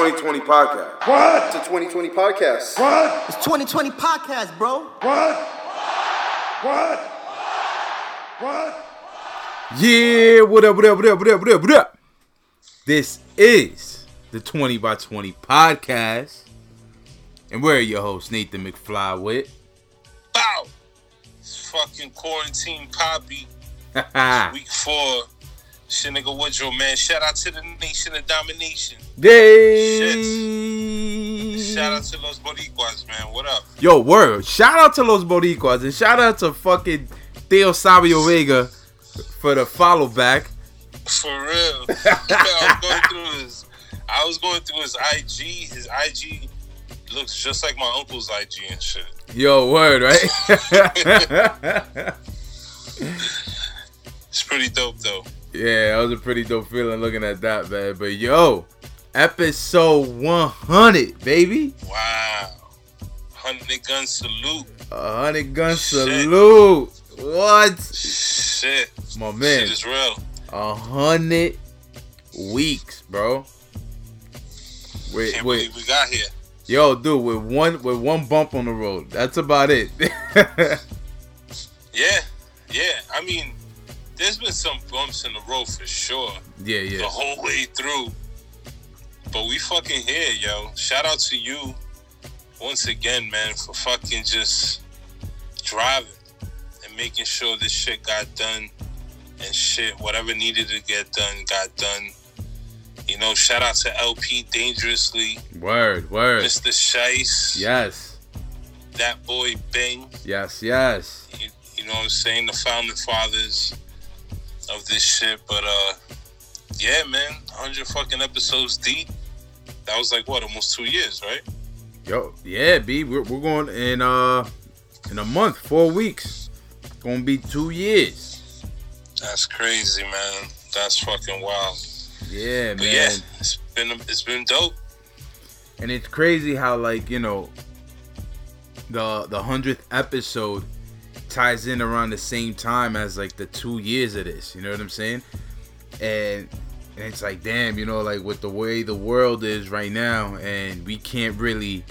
2020 podcast. What? It's a 2020 podcast. What? It's 2020 podcast, bro. What? What? What? Yeah, what up, what up, what up, what up, what up, what up? This is the 20 by 20 podcast. And we're your host, Nathan McFly with. Bow. It's fucking quarantine poppy. Yay! Week four. Shit nigga Woodrow, man. Shout out to the nation of domination. Yay! Shit. Shout out to Los Boricuas, man. What up? Yo, word. Shout out to Los Boricuas and shout out to fucking Theo Sabio Vega for the follow back. For real. I was going through his I was going through his IG. His IG looks just like my uncle's IG and shit. Yo, word, right? It's pretty dope though. Yeah, that was a pretty dope feeling looking at that, man. But yo, episode 100, baby. Wow. Hundred gun salute. A hundred gun Shit. salute. What? Shit. My man, Shit is real. a hundred weeks, bro. Wait, Can't wait, we got here. yo, dude, with one with one bump on the road, that's about it. Yeah, yeah. I mean, there's been some bumps in the road for sure yeah, yeah. the whole way through. But we fucking here, yo. Shout out to you once again, man, for fucking just driving and making sure this shit got done and shit, whatever needed to get done, got done. You know, shout out to LP Dangerously, word, word. Mr. Shice, Yes, that boy Bing. yes, yes. you, you know what I'm saying, the founding fathers of this shit. But uh yeah, man, 100 fucking episodes deep. That was like what, almost two years, right? Yo, yeah, B, we're, we're going in uh in a month, four weeks. Gonna be two years. That's crazy, man. That's fucking wild. Yeah, But man. yeah, it's been it's been dope. And it's crazy how like, you know, the the hundredth episode ties in around the same time as like the two years of this. You know what I'm saying? And and it's like, damn, you know, like with the way the world is right now, and we can't really,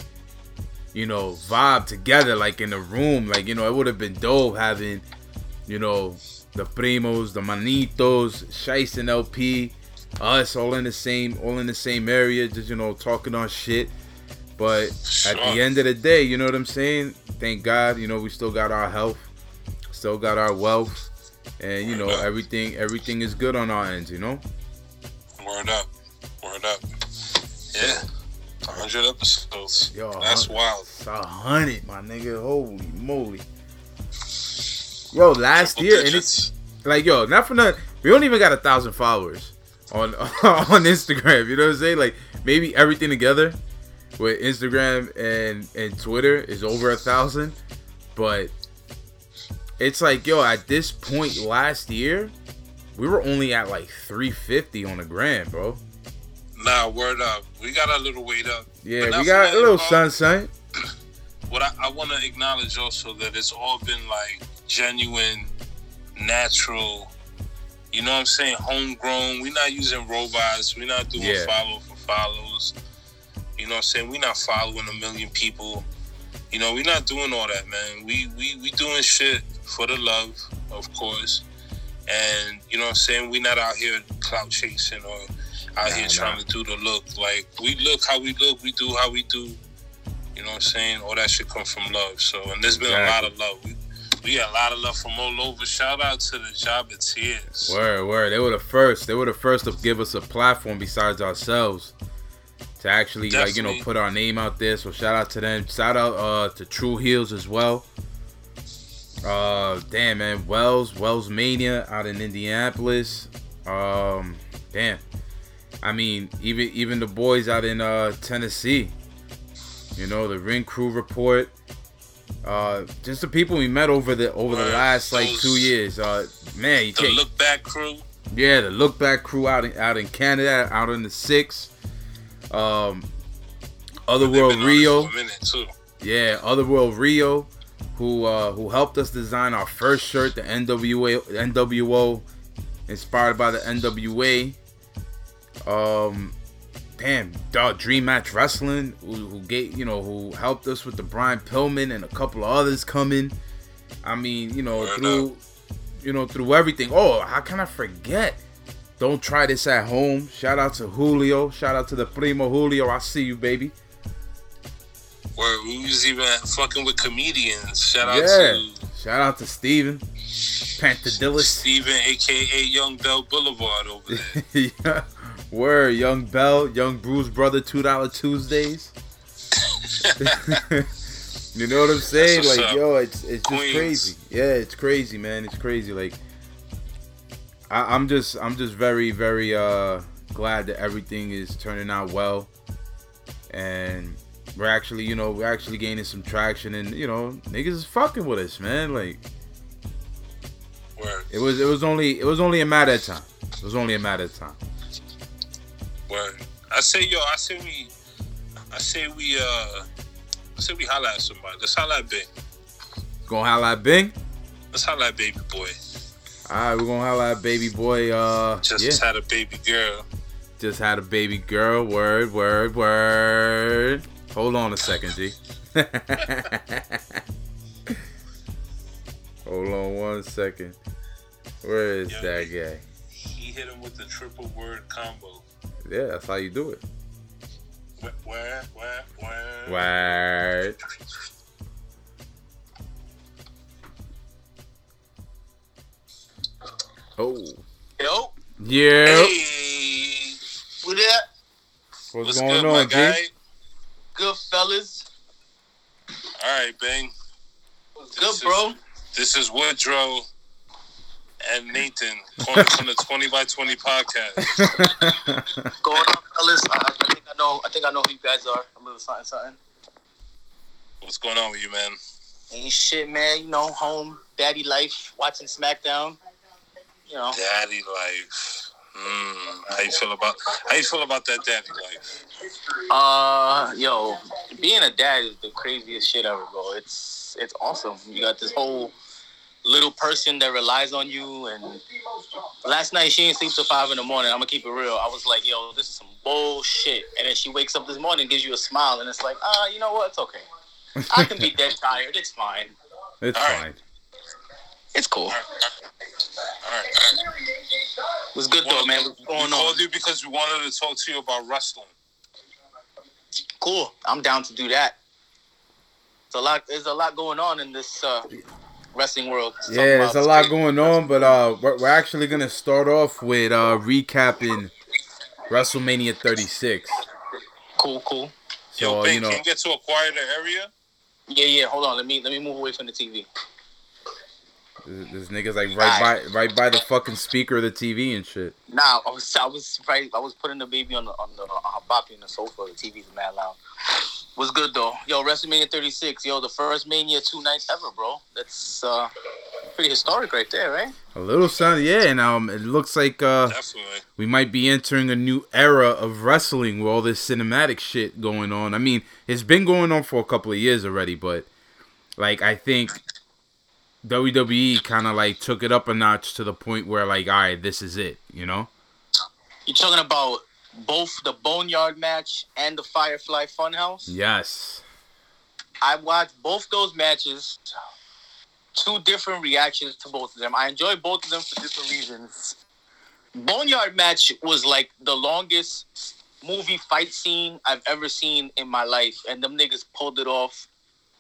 you know, vibe together like in a room. Like, you know, it would have been dope having, you know, the primos, the manitos, Shice and LP, us all in the same, all in the same area, just you know, talking on shit. But at the end of the day, you know what I'm saying? Thank God, you know, we still got our health, still got our wealth, and you know, up. everything, everything is good on our ends. You know? Word up. Word up. Yeah. 100 episodes. Yo, That's huh? wild. It's a hundred, my nigga. Holy moly. Yo, last Triple year, and it's like, yo, not for nothing. We don't even got a thousand followers on on Instagram. You know what I'm saying? Like, maybe everything together with Instagram and and Twitter is over a thousand, but it's like, yo, at this point last year, we were only at like 350 on the grand, bro. Nah, word up. We got a little weight up. Yeah, we got a little sunshine. what I, I want to acknowledge also that it's all been like genuine, natural. You know what I'm saying? Homegrown. We're not using robots. We're not doing Yeah. follow for follows. You know what I'm saying? We're not following a million people. You know, we're not doing all that, man. We we we doing shit for the love, of course. And you know what I'm saying? We're not out here clout chasing or out Nah, here nah. trying to do the look. Like we look how we look, we do how we do. You know what I'm saying? All that shit come from love. So, and there's been a lot of love. We, we got a lot of love from all over. Shout out to the Jobbatiers. Word, word. They were the first. They were the first to give us a platform besides ourselves to actually like you know put our name out there. So shout out to them. Shout out uh to True Heels as well. Uh, damn man, Wells Wells Mania out in Indianapolis. Um, damn. I mean, even even the boys out in uh Tennessee. You know the Ring Crew Report. Uh, just the people we met over the over the last like two years. Uh, man, you The can't. Look Back crew. Yeah, the look back crew out in out in Canada, out in the six. Um, Otherworld Rio, this for a minute too. yeah, Otherworld Rio, who uh, who helped us design our first shirt, the NWA NWO, inspired by the NWA. Um, damn, dog, Dream Match Wrestling, who, who gave, you know, who helped us with the Brian Pillman and a couple of others coming. I mean, you know, Word through, you know, through everything. Oh, how can I forget? Don't try this at home. Shout out to Julio. Shout out to the primo Julio. I see you, baby. Where we was even fucking with comedians. Shout out Yeah. to Shout out to Steven. Pantadillis. Steven, aka Young Bell Boulevard over there. yeah. Word, Young Bell, Young Bruce Brother, two dollar Tuesdays. you know what I'm saying? Like, up. yo, it's it's just Queens. crazy. Yeah, it's crazy, man. It's crazy. Like, I, I'm just I'm just very very uh glad that everything is turning out well, and we're actually you know we're actually gaining some traction, and you know niggas is fucking with us, man. Like, Word, it was it was only it was only a matter of time. It was only a matter of time. word. I say, yo, I say we, I say we, uh, I say we holla at somebody. Let's holla at Bing. Gonna holla at Bing. Let's holla at baby boy. All right, we're gonna holla at baby boy. Uh, Just yeah, had a baby girl. just had a baby girl. Word, word, word. Hold on a second, G. Hold on one second. Where is Yeah, that he- guy? He hit him with the triple word combo. Yeah, that's how you do it. Where, where, where? Word. Oh. Yo, Yeah. Hey, what that? What's, what's going good, my on, guy? Good fellas. All right, Bing. What's This good, bro? This is Woodrow and Nathan calling from the 20 by 20 podcast. Going on, fellas? I, I think I know. I think I know who you guys are. A little something, something. What's going on with you, man? Ain't shit, man. You know, home, daddy life, watching SmackDown. You know, Daddy life. Mm, how you feel about how you feel about that daddy life? uh, yo, being a dad is the craziest shit ever, bro. It's it's awesome. You got this whole little person that relies on you. And last night she didn't sleep till five in the morning. I'm gonna keep it real. I was like, yo, this is some bullshit. And then she wakes up this morning, gives you a smile, and it's like, ah, you know what? It's okay. I can be dead tired. It's fine. It's All right. Fine. It's cool. All right, all right. All right. What's good though, man? What's we going on? called you because we wanted to talk to you about wrestling. Cool. I'm down to do that. It's a lot. There's a lot going on in this uh, wrestling world. Something Yeah, there's a lot straight- going on, but uh, we're, we're actually gonna start off with uh recapping WrestleMania 36. Cool, cool. Yo, So you know, can you get to a quieter area? Yeah, yeah. Hold on. Let me let me move away from the TV. This, this nigga's like right by right by the fucking speaker of the TV and shit. Nah, I was I was right. I was putting the baby on the on the on Boppy on the sofa. The TV's mad loud. Was good though. Yo, WrestleMania 36. Yo, the first Mania two nights ever, bro. That's uh pretty historic right there, right? A little sound, yeah, and um, it looks like uh Definitely. we might be entering a new era of wrestling with all this cinematic shit going on. I mean, it's been going on for a couple of years already, but like I think WWE kind of like took it up a notch to the point where like, all right, this is it, you know? You're talking about both the Boneyard match and the Firefly Funhouse. Yes. I watched both those matches. Two different reactions to both of them. I enjoyed both of them for different reasons. Boneyard match was like the longest movie fight scene I've ever seen in my life, and them niggas pulled it off.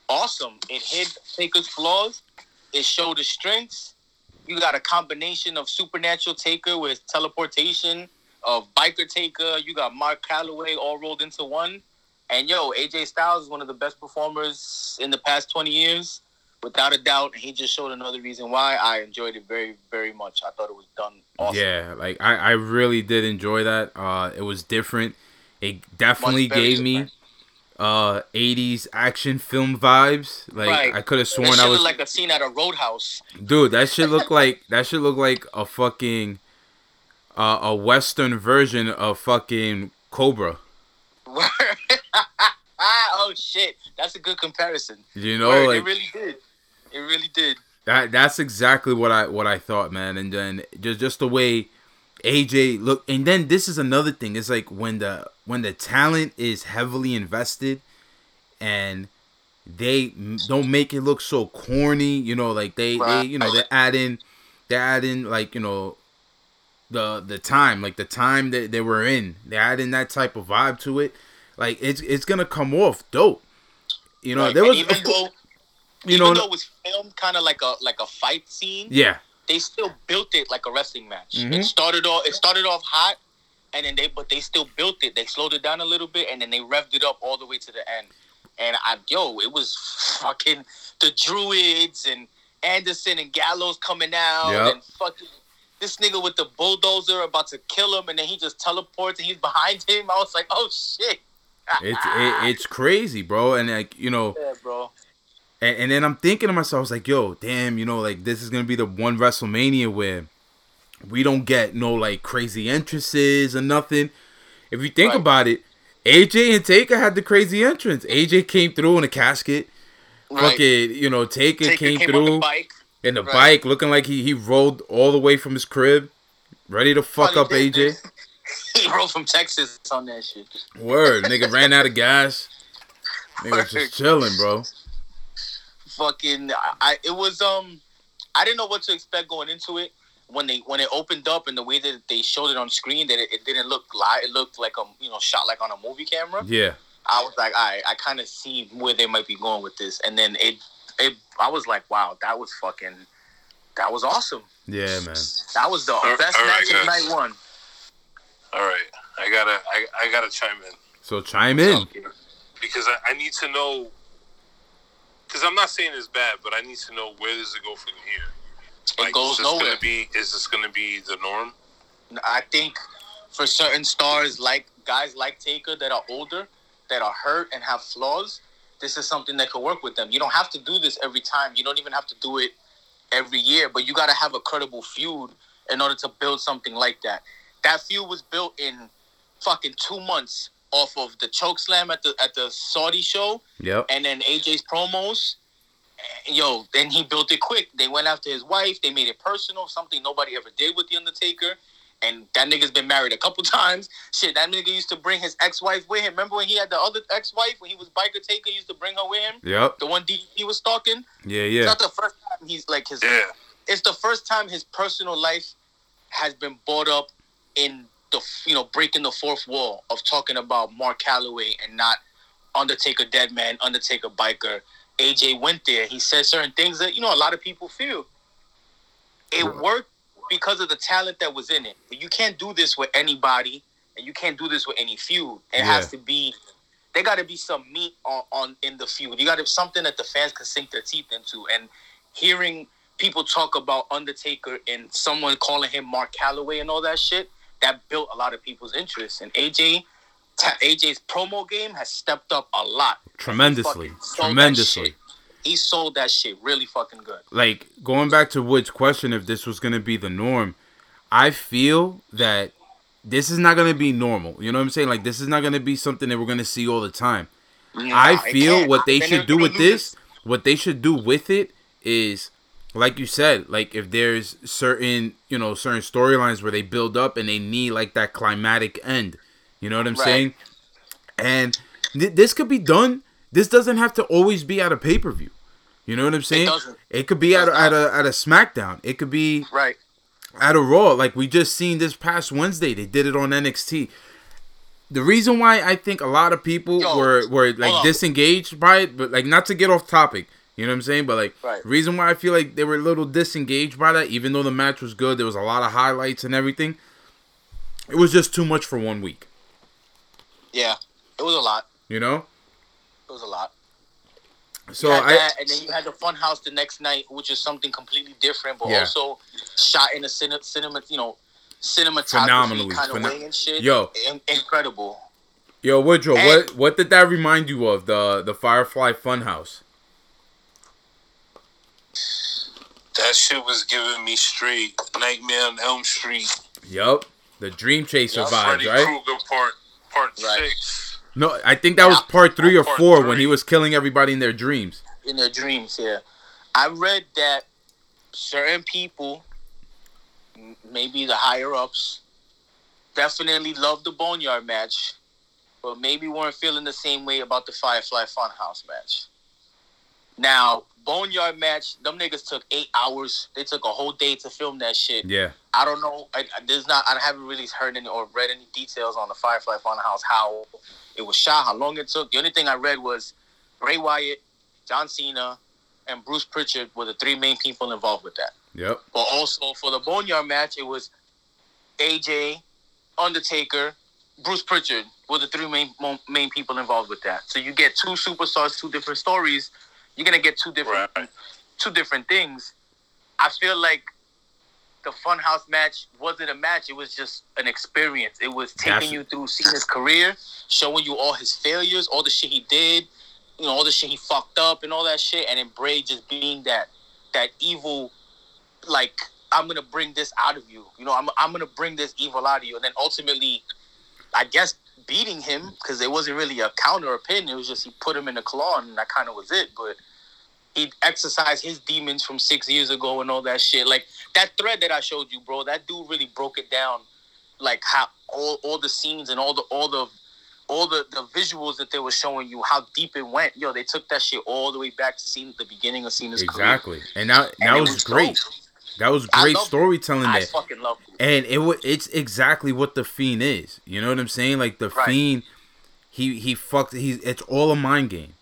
Awesome. It hid Taker's flaws. It showed the strengths. You got a combination of supernatural Taker with teleportation, of biker Taker. You got Mark Calaway all rolled into one. And yo, AJ Styles is one of the best performers in the past 20 years, without a doubt. He just showed another reason why I enjoyed it very, very much. I thought it was done awesome. Yeah, like I, I really did enjoy that. Uh, it was different. It definitely gave me. Uh 80s action film vibes. Like Right. I could have sworn shit I looked was like a scene at a roadhouse. dude. That should look like that should look like a fucking uh, a western version of fucking Cobra. oh shit, that's a good comparison. You know, Word, like it really did. It really did. That that's exactly what I what I thought, man. And then just just the way AJ look, and then this is another thing. It's like when the when the talent is heavily invested and they don't make it look so corny, you know, like they, they you know, they add in they add in like, you know, the the time, like the time that they were in. They add in that type of vibe to it. Like it's it's gonna come off dope. You know, Right, there and was even of though you even know though it was filmed kind of like a like a fight scene, yeah. they still built it like a wrestling match. Mhm. It started off it started off hot, and then they but they still built it. They slowed it down a little bit, and then they revved it up all the way to the end. And I yo, it was fucking the druids and Anderson and Gallows coming out Yep. and fucking this nigga with the bulldozer about to kill him, and then he just teleports and he's behind him. I was like, oh shit. It's it, it's crazy, bro. And like, you know, yeah, bro. And, and then I'm thinking to myself, I was like, yo, damn, you know, like this is gonna be the one WrestleMania where we don't get no like crazy entrances or nothing. If you think Right. about it, AJ and Taker had the crazy entrance. AJ came through in a casket. Right. Fucking, you know, Taker, Taker came, came through the bike. in the Right. bike, looking like he he rolled all the way from his crib, ready to fuck up Probably AJ. did. he rolled from Texas on that shit. Word, nigga ran out of gas. Nigga Word. just chilling, bro. fucking I it was um I didn't know what to expect going into it when they when it opened up and the way that they showed it on screen that it, it didn't look live it looked like a you know shot like on a movie camera Yeah, I was like I I kind of see where they might be going with this and then it it I was like wow that was fucking that was awesome yeah, man. that was the All- best all right, match of night one All right, I gotta I, I gotta chime in So chime in. because I, I need to know. Because I'm not saying it's bad, but I need to know where does it go from here. It goes is this nowhere Gonna be is this gonna be the norm? I think for certain stars like guys like Taker that are older, that are hurt and have flaws, this is something that could work with them. You don't have to do this every time. You don't even have to do it every year, but you got to have a credible feud in order to build something like that. That feud was built in fucking two months off of the choke slam at the at the Saudi show Yep. and then AJ's promos. And, Yo, then he built it quick. They went after his wife. They made it personal, something nobody ever did with the Undertaker. And that nigga's been married a couple times. Shit, that nigga used to bring his ex-wife with him. Remember when he had the other ex-wife when he was biker taker? He used to bring her with him. Yep. The one he was stalking. Yeah, It's yeah. not the first time he's like his. Yeah. It's the first time his personal life has been brought up in the you know breaking the fourth wall of talking about Mark Calaway and not Undertaker dead man, Undertaker biker. AJ went there. He said certain things that you know a lot of people feel. It worked because of the talent that was in it. But you can't do this with anybody, and you can't do this with any feud. It has to be. There got to be some meat on, on in the feud. You got to something that the fans can sink their teeth into. And hearing people talk about Undertaker and someone calling him Mark Calaway and all that shit, that built a lot of people's interest. And AJ, AJ's promo game has stepped up a lot. Tremendously. Tremendously. He sold that shit really fucking good. like going back to Wood's question if this was gonna be the norm, I feel that this is not gonna be normal. You know what I'm saying? Like this is not gonna be something that we're gonna see all the time. I feel what they should do with this, what they should do with it is like you said, like if there's certain, you know, certain storylines where they build up and they need like that climatic end. You know what I'm Right. saying? And th- this could be done. This doesn't have to always be at a pay per view. You know what I'm saying? doesn't. It could be at a, at a at a SmackDown. It could be Right. at a Raw, like we just seen this past Wednesday. They did it on NXT. The reason why I think a lot of people Yo, were were like disengaged by it, but like not to get off topic, you know what I'm saying? But like, Right. reason why I feel like they were a little disengaged by that, even though the match was good, there was a lot of highlights and everything. It was just too much for one week, Yeah. It was a lot. you know. It was a lot. So you had I that, and then you had the fun house the next night, which is something completely different, but Yeah. also shot in a cine, cinema, you know, cinematography Phenomenally, kind of pheno- way and shit. Yo. In- incredible. yo Woodrow, And- what what did that remind you of the the Firefly Funhouse? That shit was giving me straight Nightmare on Elm Street. Yup, the Dream Chaser Yeah, vibes, Freddy right? Krueger part part Right. six. No, I think that was part three or Part four when he was killing everybody in their dreams. in their dreams. Yeah, I read that certain people, maybe the higher ups, definitely loved the Boneyard match, but maybe weren't feeling the same way about the Firefly Funhouse match. Now, Boneyard match, them niggas took eight hours. They took a whole day to film that shit. Yeah. I don't know. I, there's not. I haven't really heard any or read any details on the Firefly Funhouse how it was shot, how long it took. The only thing I read was Bray Wyatt, John Cena, and Bruce Pritchard were the three main people involved with that. Yep. But also for the Boneyard match, it was AJ, Undertaker, Bruce Pritchard were the three main main people involved with that. So you get two superstars, two different stories. You're gonna get two different Right. two different things. I feel like the Funhouse match wasn't a match; it was just an experience. It was taking That's- you through Cena's career, showing you all his failures, all the shit he did, you know, all the shit he fucked up, and all that shit. And then Bray just being that that evil, like I'm gonna bring this out of you. You know, I'm I'm gonna bring this evil out of you, and then ultimately, I guess beating him because it wasn't really a counter or pin. It was just he put him in the claw, and that kind of was it. But he exercised his demons from six years ago and all that shit. Like that thread that I showed you, bro. That dude really broke it down, like how all all the scenes and all the all the all the, the visuals that they were showing you, how deep it went. Yo, they took that shit all the way back to seeing the beginning of Cena's career. Exactly. And that And that it was, great. dope. That was great storytelling I there. fucking love it. And it wa it's exactly what the fiend is. You know what I'm saying? Like the Right. fiend, he he fucked. He's it's all a mind game.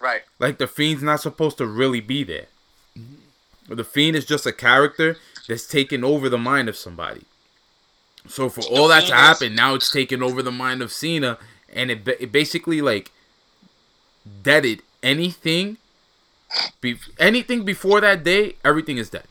Right. Like the fiend's not supposed to really be there. The fiend is just a character that's taken over the mind of somebody. So for all that to happen, now it's taken over the mind of Cena, and it, it basically like deaded anything. Be- anything before that day, everything is dead.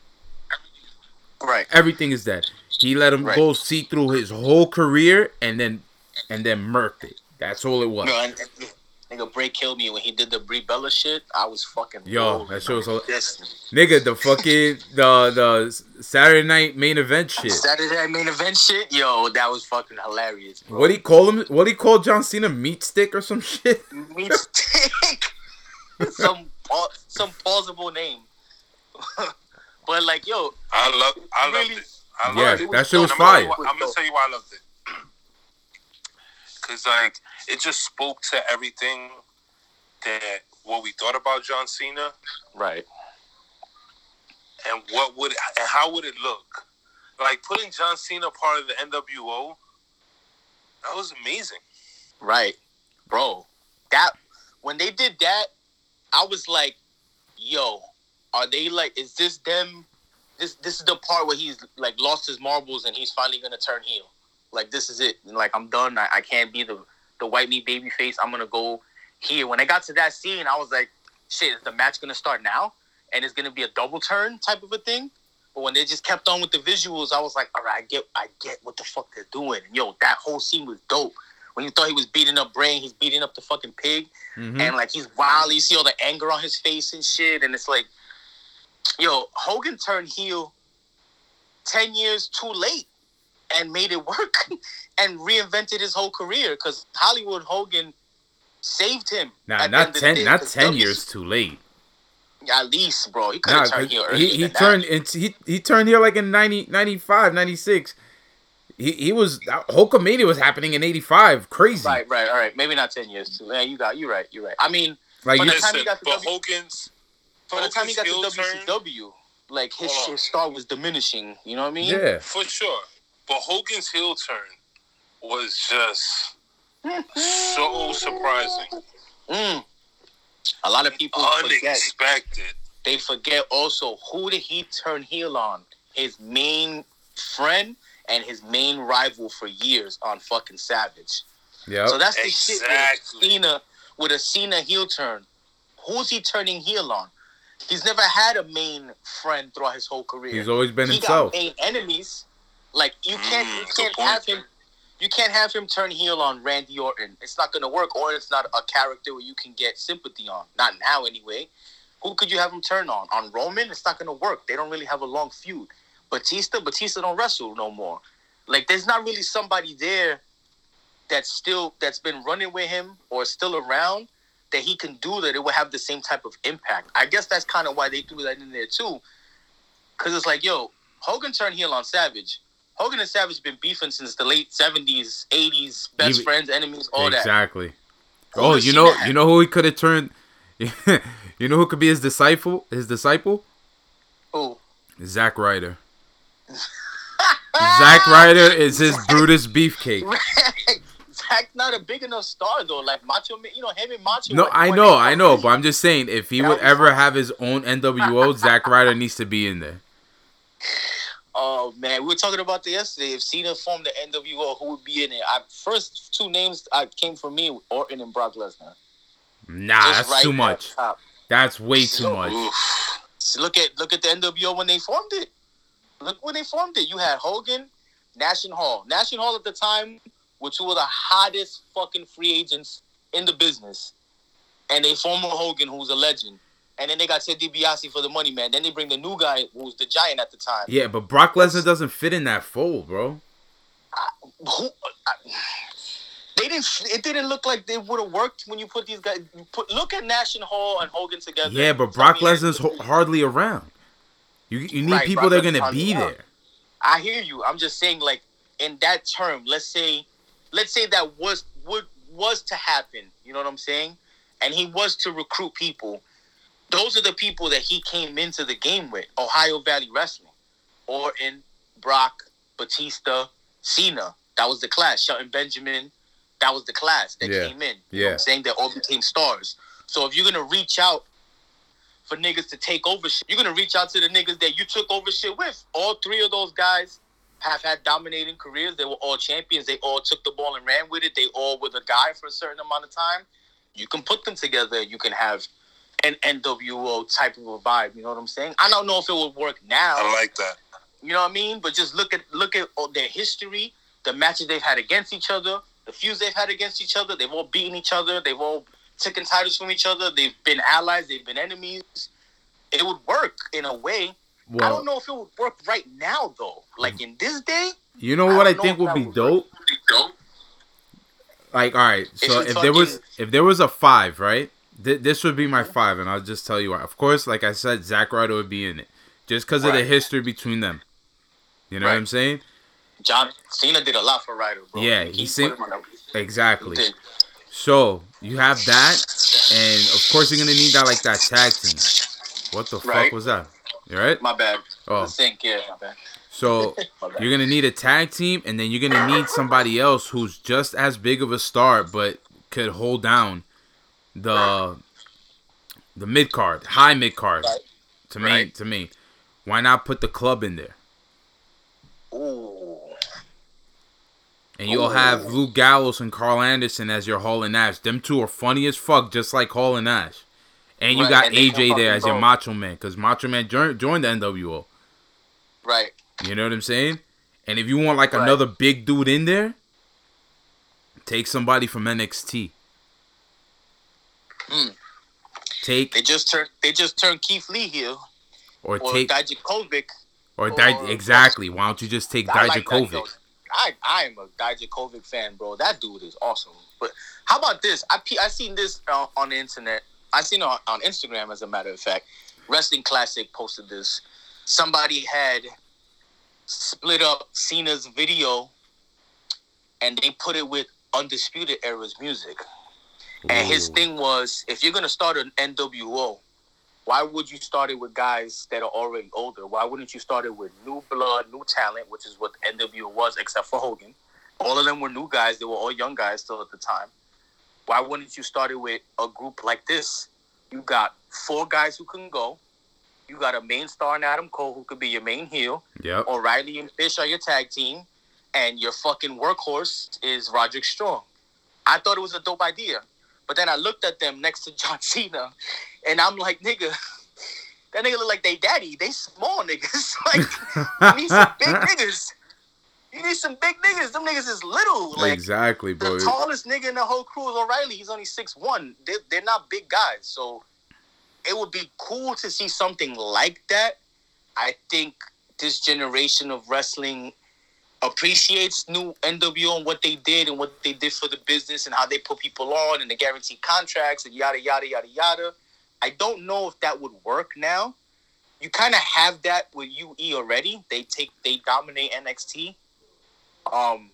Right. Everything is dead. He let him Right. go see through his whole career, and then and then murked it. That's all it was. No, and, and, nigga, Bray killed me when he did the Brie Bella shit. I was fucking. Yo, rolling. that shit was a- This Nigga, the fucking the the Saturday night main event shit. Saturday Night main event shit. Yo, that was fucking hilarious. Bro. What he call him? What he call John Cena? Meat stick or some shit? meat stick. some pa- some plausible name. but like, yo, I love. I loved Really? it. I Yeah, it. that shit was I'm gonna tell you fire. why- I'm gonna tell you why I loved it. Cause like it just spoke to everything that what we thought about John Cena right, and what would and how would it look? Like putting John Cena part of the NWO. That was amazing. right, bro. That when they did that, I was like, yo, are they like? Is this them? This this is the part where he's like lost his marbles and he's finally gonna turn heel. Like this is it. Like I'm done. I, I can't be the the white meat baby face. I'm gonna go here. When I got to that scene, I was like, shit, is the match gonna start now? And it's gonna be a double turn type of a thing. But when they just kept on with the visuals, I was like, all right, I get I get what the fuck they're doing. And yo, that whole scene was dope. When you thought he was beating up Brain, he's beating up the fucking pig Mhm. and like he's wild. You see all the anger on his face and shit, and it's like, yo, Hogan turned heel ten years too late and made it work and reinvented his whole career because Hollywood Hogan saved him. Nah, at the end not of the ten, day, not 'cause ten W- years too late. At least, bro, he could Nah, have turned 'cause heel he earlier he than turned that. it's, he he turned here like in 90, 95, 96. He he was uh, Hulkamania was happening in eighty five. Crazy. Right, right, all right. Maybe not ten years too. Yeah, you got, you right, You're right. I mean, Like But you, the time he got to but W- Hogan's by the time he got to Hogan's turn- WCW, like his, his star was diminishing. You know what I mean? yeah. For sure. But Hogan's heel turn was just so surprising. Mm. A lot of people forget. Unexpected. They forget also who did he turn heel on? His main friend and his main rival for years on fucking Savage. Yep. So that's the shit with. Cena with a Cena heel turn. Who's he turning heel on? He's never had a main friend throughout his whole career. He's always been he himself. got main enemies. Like you can't you Mm, good can't have him you can't have him turn heel on Randy Orton. It's not gonna work, or it's not a character where you can get sympathy on. Not now anyway. Who could you have him turn on? On Roman? It's not gonna work. They don't really have a long feud. Batista, Batista don't wrestle no more. Like there's not really somebody there that's still that's been running with him or still around that he can do that it would have the same type of impact. I guess that's kind of why they threw that in there too. Cause it's like, yo, Hogan turned heel on Savage. Hogan and Savage been beefing since the late seventies, eighties, best Even- friends, enemies, all that. exactly. Oh, you know, have? you know who he could have turned. you know who could be his disciple? His disciple? Who? Zack Ryder. Zack Ryder is his Brutus beefcake. Zach's not a big enough star though. Like Macho Man, you know him and Macho. No, I know, I know, but I'm just saying, if he That would ever fun. have his own NWO, Zack Ryder needs to be in there. Oh man, we were talking about that yesterday. If Cena formed the NWO, who would be in it? I, first two names I came from me: Orton and Brock Lesnar. Nah, Just that's right too much. That's way too much. Oof. So look at look at the NWO when they formed it. Look when they formed it. You had Hogan, Nash and Hall. Nash and Hall at the time were two of the hottest fucking free agents in the business. And they formed Hogan, who's a legend. And then they got Ted DiBiase for the money, man. Then they bring the new guy, who's the giant at the time. Yeah, but Brock Lesnar doesn't fit in that fold, bro. Who, I, they didn't. It didn't look like they would have worked when you put these guys. you Put look at Nash and Hall and Hogan together. Yeah, but Brock Lesnar's hardly around. You you need Right, people Brock that are gonna be around. there. I hear you. I'm just saying, like in that term, let's say, let's say that was would was to happen. You know what I'm saying? And he was to recruit people. Those are the people that he came into the game with. Ohio Valley Wrestling, Orton, Brock, Batista, Cena. That was the class. Shelton Benjamin. That was the class that Yeah. came in. Yeah. I'm saying? They all became stars. So if you're gonna reach out for niggas to take over shit, you're gonna reach out to the niggas that you took over shit with. All three of those guys have had dominating careers. They were all champions. They all took the ball and ran with it. They all were the guy for a certain amount of time. You can put them together. You can have an NWO type of a vibe. You know what I'm saying? I don't know if it would work now. I like that. You know what I mean? But just look at look at all their history, the matches they've had against each other, the feuds they've had against each other. They've all beaten each other. They've all taken titles from each other. They've been allies. They've been enemies. It would work in a way. I don't know if it would work right now though. Like in this day, you know what I, don't think would that be would dope? Dope. Like, all right, so you if there was if there was a five, right? Th- this would be my five, and I'll just tell you why. Of course, like I said, Zack Ryder would be in it, just because of the history between them. You know what I'm saying? John Cena did a lot for Ryder, bro. Yeah, he, he put him on a- Exactly. he. So you have that, and of course you're gonna need that like that tag team. What the fuck was that? You right? My bad. Oh. The sink, yeah, my bad. So you're gonna need a tag team, and then you're gonna need somebody else who's just as big of a star, but could hold down the the mid card, high mid card. Right. To me, Right. to me, why not put the club in there? Ooh. And you'll have Luke Gallows and Karl Anderson as your Hall and Nash. Them two are funny as fuck, just like Hall and Nash. And you Right, got and AJ there as your. Macho Man, because Macho Man joined, joined the NWO. Right. You know what I'm saying? And if you want like another big dude in there, take somebody from NXT. Hmm. Take They just turned they just turned Keith Lee here. or Or take Dijakovic. or Di- or- exactly. Why don't you just take I like Dijakovic? yo. I I am a Dijakovic fan, bro. That dude is awesome. But how about this? I I seen this uh, on the internet. I seen it on, on Instagram, as a matter of fact. Wrestling Classic posted this. Somebody had split up Cena's video, and they put it with Undisputed Era's music. And his thing was, if you're gonna start an NWO, why would you start it with guys that are already older? Why wouldn't you start it with new blood, new talent, which is what NWO was, except for Hogan? All of them were new guys. They were all young guys still at the time. Why wouldn't you start it with a group like this? You got four guys who can go. You got a main star in Adam Cole who could be your main heel. Yep. O'Reilly and Fish are your tag team, and your fucking workhorse is Roderick Strong. I thought it was a dope idea, but then I looked at them next to John Cena, and I'm like, nigga, that nigga look like they daddy. They small niggas. like you need some big niggas. You need some big niggas. Them niggas is little. Like exactly, bro. the tallest nigga in the whole crew is O'Reilly. He's only six one. They they're not big guys, so it would be cool to see something like that. I think this generation of wrestling appreciates new NWO and what they did and what they did for the business and how they put people on and the guaranteed contracts and yada yada yada yada. I don't know if that would work now. You kind of have that with UE already. They take they dominate NXT Um,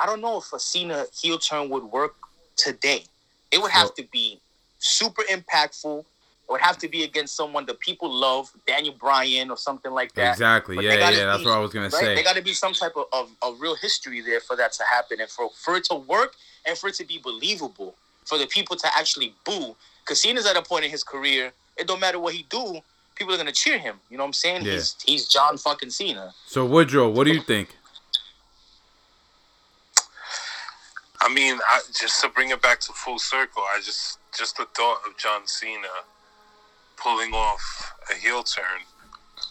I don't know if a Cena heel turn would work today. It would have to be super impactful. It would have to be against someone that people love, Daniel Bryan or something like that. Exactly. But Yeah, they gotta yeah. That's what I was gonna Right? say. There got to be some type of, of, of real history there for that to happen and for, for it to work and for it to be believable for the people to actually boo. Because Cena's at a point in his career, it don't matter what he do, people are gonna cheer him. You know what I'm saying? Yeah. He's he's John fucking Cena. So Woodrow, what do you think? I mean, I, just to bring it back to full circle, I just just the thought of John Cena pulling off a heel turn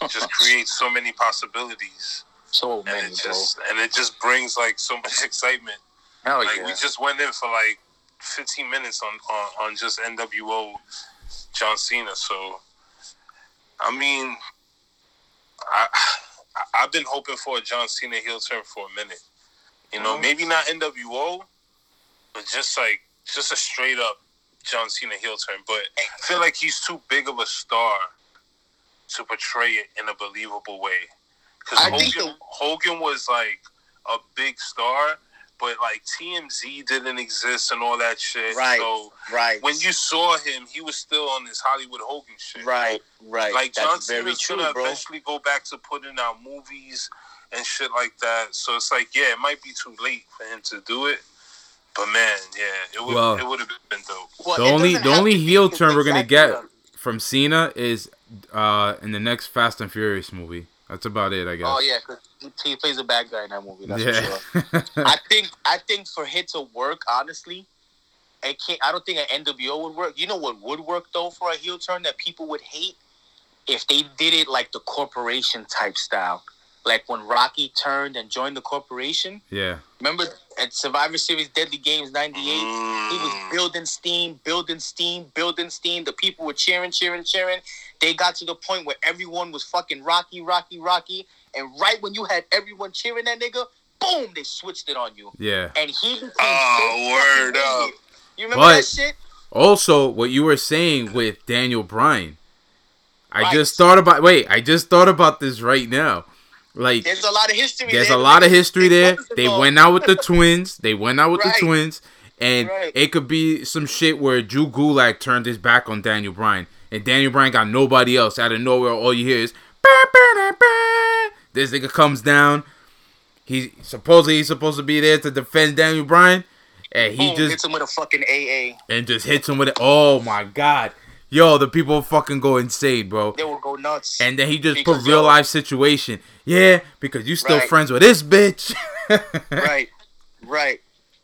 just creates so many possibilities, So and many, it bro. just and it just brings like so much excitement. Hell like yeah. we just went in for like 15 minutes on, on on just NWO John Cena. So, I mean, I I've been hoping for a John Cena heel turn for a minute. You know, Mhm. maybe not NWO, but just like just a straight up John Cena heel turn. But I feel like he's too big of a star to portray it in a believable way. Because Hogan, the- Hogan was like a big star, but like TMZ didn't exist and all that shit. Right. So right. when you saw him, he was still on this Hollywood Hogan shit. right, right. Like John That's very Cena's true, gonna bro. eventually go back to putting out movies and shit like that. So it's like, yeah, it might be too late for him to do it. But man, yeah, it would Well- it would have been dope. Well, The only the only heel because turn we're gonna get the- from Cena is uh in the next Fast and Furious movie. That's about it, I guess. Oh yeah, because he, he plays a bad guy in that movie. That's yeah. for sure. I think I think for it to work, honestly, it can't. I don't think an NWO would work. You know what would work though for a heel turn that people would hate if they did it like the corporation type style, like when Rocky turned and joined the corporation. yeah. Remember at Survivor Series Deadly Games '98, he was Mm. building steam, building steam, building steam. The people were cheering, cheering, cheering. They got to the point where everyone was fucking Rocky, Rocky, Rocky. And right when you had everyone cheering that nigga, boom, they switched it on you. Yeah. And he became Oh, so word hated. up. You remember But- that shit? Also, what you were saying with Daniel Bryan, I Right. just thought about. Wait, I just thought about this right now. Like, There's a lot of history there's there. a lot of history there. They went out with the twins. They went out with Right. the twins, and Right. it could be some shit where Drew Gulak turned his back on Daniel Bryan, and Daniel Bryan got nobody else. Out of nowhere, all you hear is "Bah, bah, bah, bah." this nigga comes down. He supposedly he's supposed to be there to defend Daniel Bryan, and he Boom, just hits him with a fucking AA. and just hits him with it. Oh my god. Yo, the people fucking go insane, bro. They will go nuts. And then he just put real life situation. Yeah, because you still Right. friends with this bitch. right, right,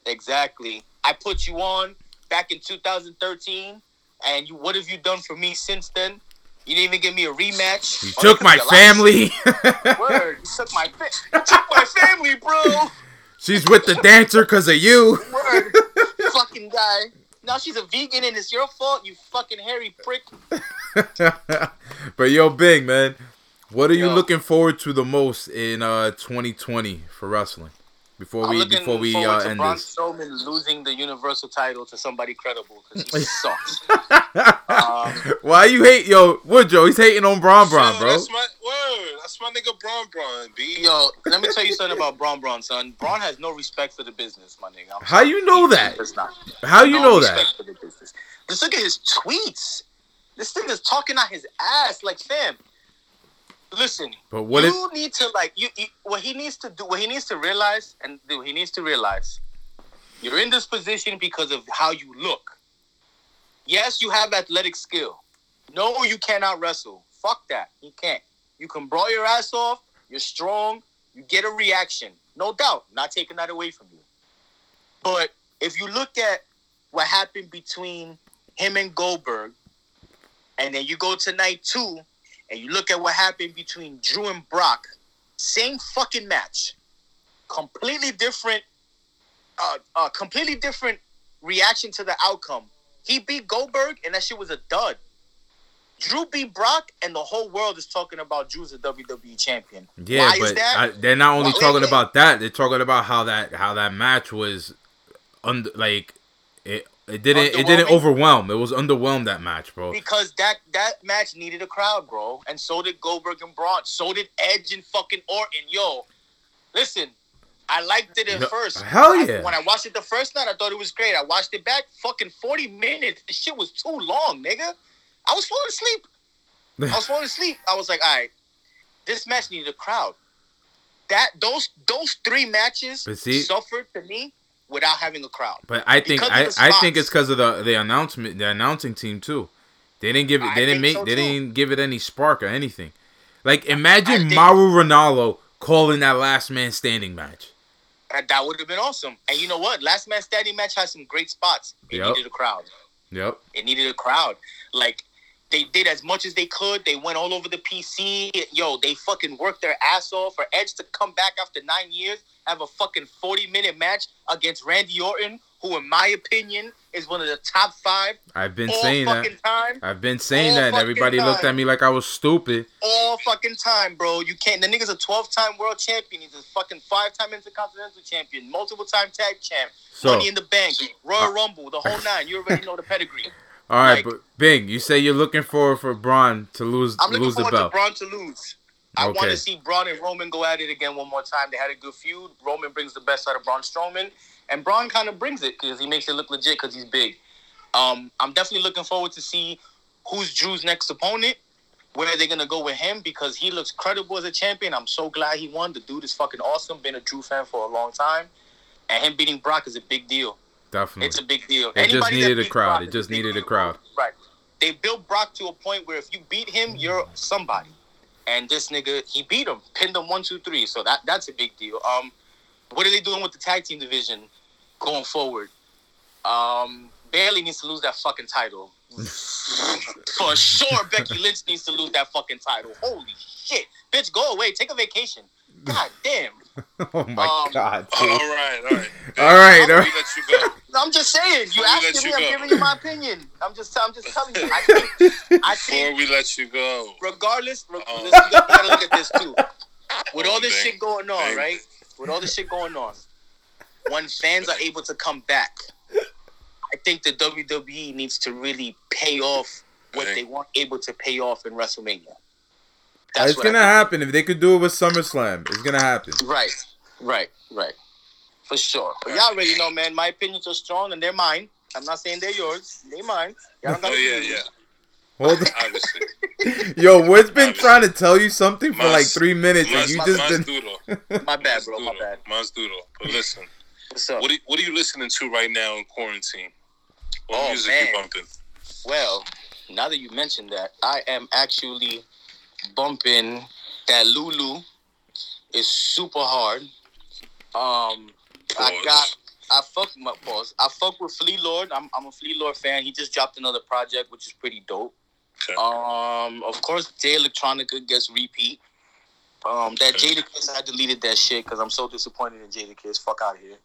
exactly. I put you on back in 2013, and you. What have you done for me since then? You didn't even give me a rematch. You Oh, took my could be a lot. family. Word, you took my fa- you took my family, bro. She's with the dancer because of you. Word, fucking guy. Now she's a vegan and it's your fault, you fucking hairy prick. but yo, Big man, what are you looking forward to the most in uh 2020 for wrestling? Before I'm we looking before we forward uh, to end Braun this. Strowman losing the Universal title to somebody credible because he sucks. um, Why you hate yo Woodrow? He's hating on Braun Braun, Yo, bro. That's my word. That's my nigga Braun Braun, B. Yo, let me tell you something about Braun Braun, son. Braun has no respect for the business, my nigga. I'm How sorry. you know that? does not. How you No know respect that? For the business. Just look at his tweets. This thing is talking out his ass, like fam. Listen, But what if you need to like you, you. What he needs to do, what he needs to realize, and what he needs to realize, you're in this position because of how you look. Yes, you have athletic skill. No, you cannot wrestle. Fuck that. You can't. You can brawl your ass off. You're strong. You get a reaction. No doubt. Not taking that away from you. But if you look at what happened between him and Goldberg, and then you go to night two, and you look at what happened between Drew and Brock, same fucking match, completely different, uh, uh, completely different reaction to the outcome. He beat Goldberg, and that shit was a dud. Drew beat Brock, and the whole world is talking about Drew's a WWE champion. Yeah, Why but? I, they're not only Why- talking wait, about that. They're talking about how that how that match was, under like it it didn't it didn't overwhelm. It was underwhelmed that match, bro. Because that that match needed a crowd, bro, and so did Goldberg and Braun. So did Edge and fucking Orton. Yo, listen, I liked it at No- first. hell I- yeah. when I watched it the first night, I thought it was great. I watched it back, fucking 40 minutes. This shit was too long, nigga. I was falling asleep. I was falling asleep. I was like, all right, this match needed a crowd. That those those three matches see- suffered to me without having a crowd. But I think I, I think it's because of the the announcement the announcing team too. They didn't give it. I They didn't make. so, they didn't give it any spark or anything. Like imagine think- Mauro Ranallo calling that last man standing match. That, that would have been awesome. And you know what? Last man standing match has some great spots. It Yep. needed a crowd. Yep. It needed a crowd. Like they did as much as they could. They went all over the PC. Yo, they fucking worked their ass off for Edge to come back after nine years, have a fucking forty minute match against Randy Orton, who, in my opinion, is one of the top five I've been all saying fucking that. time. I've been saying all that, and everybody looked at me like I was stupid. All fucking time, bro. You can't. The nigga's a twelve time world champion. He's a fucking five time intercontinental champion, multiple time tag champ, So, Money in the Bank, Royal Rumble, the whole nine. You already know the pedigree. All right, like- but Bing, you say you're looking forward for Braun to lose I'm looking lose the forward to belt. Braun to lose. I want to see Braun and Roman go at it again one more time. They had a good feud. Roman brings the best out of Braun Strowman, and Braun kind of brings it because he makes it look legit because he's big. Um, I'm definitely looking forward to see who's Drew's next opponent. Where are they gonna go with him? Because he looks credible as a champion. I'm so glad he won. The dude is fucking awesome. Been a Drew fan for a long time, and him beating Brock is a big deal. Definitely. It's a big deal. It just Anybody that needed a crowd. Brock It is just big needed a crowd. Right. They built Brock to a point where if you beat him, you're somebody. And this nigga, he beat him, pinned him one, two, three. So that that's a big deal. Um, what are they doing with the tag team division going forward? Um, Bayley needs to lose that fucking title. For sure, Becky Lynch needs to lose that fucking title. Holy shit, bitch, go away, take a vacation. God damn. oh my Um, god. All dude. right, all right. All right, all We right. Let you go. I'm just saying. You Let me asking me, you I'm giving you my opinion. I'm just, I'm just telling you. I think, I Before we let you go, regardless, re- Oh. listen, you gotta look at this too. With all this Bang. shit going on, Bang. right? With all this shit going on, when fans are able to come back, I think the WWE needs to really pay off what Bang. they weren't able to pay off in WrestleMania. it's gonna happen if they could do it with SummerSlam. It's gonna happen. Right, right, right. For sure. But y'all already know, man. My opinions are strong and they're mine. I'm not saying they're yours. They're mine. Y'all don't oh yeah, agree. yeah, Hold on. obviously. Yo, Wood's been Obviously. trying to tell you something for like three minutes, and you mine's just didn't. doodle. My bad, Mine's bro. My bad. Mine's doodle. But listen, What's up? what are, what are you listening to right now in quarantine? What Oh, music man. you bumping? Well, now that you mentioned that, I am actually bumping that Lulu is super hard. Um, I got I fuck my pause. I fuck with Flee Lord. I'm I'm a Flee Lord fan. He just dropped another project, which is pretty dope. Okay. Um, of course, Jay Electronica gets repeat. Um, that Okay. Jadakiss, I deleted that shit because I'm so disappointed in Jadakiss. Fuck out of here.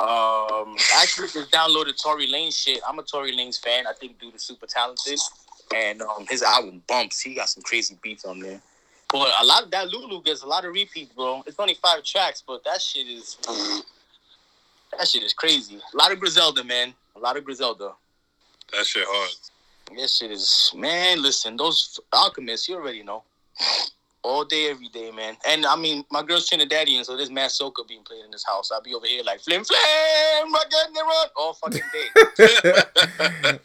Um, actually, just downloaded Tory Lane shit. I'm a Tory Lanez fan. I think dude is super talented, and um, his album bumps. He got some crazy beats on there. But a lot of that Lulu gets a lot of repeats, bro. It's only five tracks, but that shit is that shit is crazy. A lot of Griselda, man. A lot of Griselda. That shit hard. This shit is man. Listen, those alchemists, you already know. All day, every day, man. And I mean, my girl's Trinidadian, so there's mad soca being played in this house. I'll be over here like flim flam, again, run all fucking day.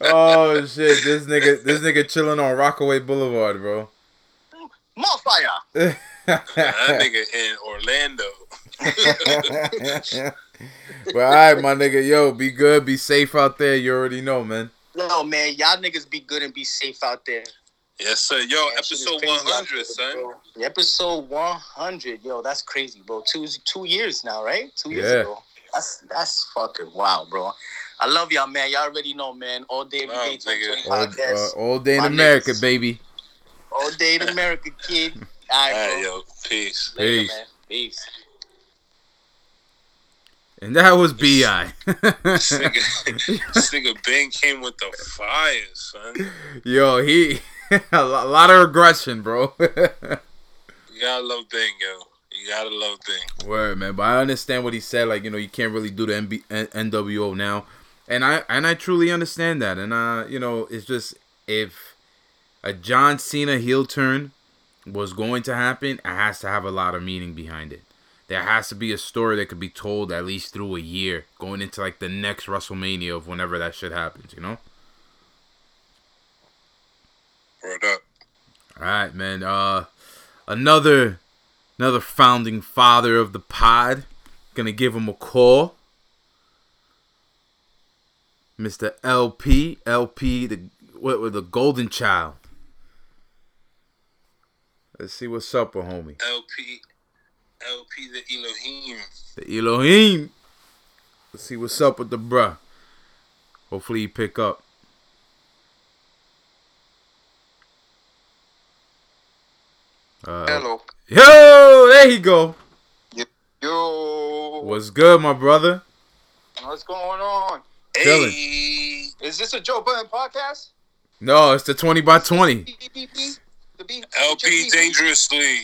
oh shit! This nigga, this nigga chilling on Rockaway Boulevard, bro. More fire. that nigga in Orlando. but all right, my nigga, yo, be good, be safe out there. You already know, man. No, man, y'all niggas be good and be safe out there. Yes, sir. Yo, That shit is episode 100, there, son. bro. Episode 100, yo, that's crazy, bro. Two two years now, right? Two years Yeah. ago. That's that's fucking wow, bro. I love y'all, man. Y'all already know, man. All day, every Wow, day, nigga. All, podcast. uh, all day in My America, niggas. baby. All day in America, kid. All All right, right, bro. yo, peace. Later, Peace. man. Peace. And that was Bi. This nigga, this nigga Ben came with the fire, son. yo, he a lot of aggression, bro. You gotta love Ben, yo. You gotta love Ben. Word, man. But I understand what he said. Like, you know, you can't really do the NB- N- NWO now, and I and I truly understand that. And uh, you know, it's just if a John Cena heel turn was going to happen, it has to have a lot of meaning behind it. There has to be a story that could be told at least through a year, going into like the next WrestleMania of whenever that shit happens. You know. Word up. All right, man. Uh, another another founding father of the pod. Gonna give him a call. Mr. LP, LP, the what with the golden child. Let's see what's up with homie. LP, LP the Elohim. The Elohim. Let's see what's up with the bruh. Hopefully he pick up. Uh, Hello. Yo, there he go. Yo. What's good, my brother? What's going on? Chilling. Hey, Is this a Joe Budden podcast? No, it's the 20 by 20. Beep, beep, beep. The beep. LP Beep, beep. dangerously.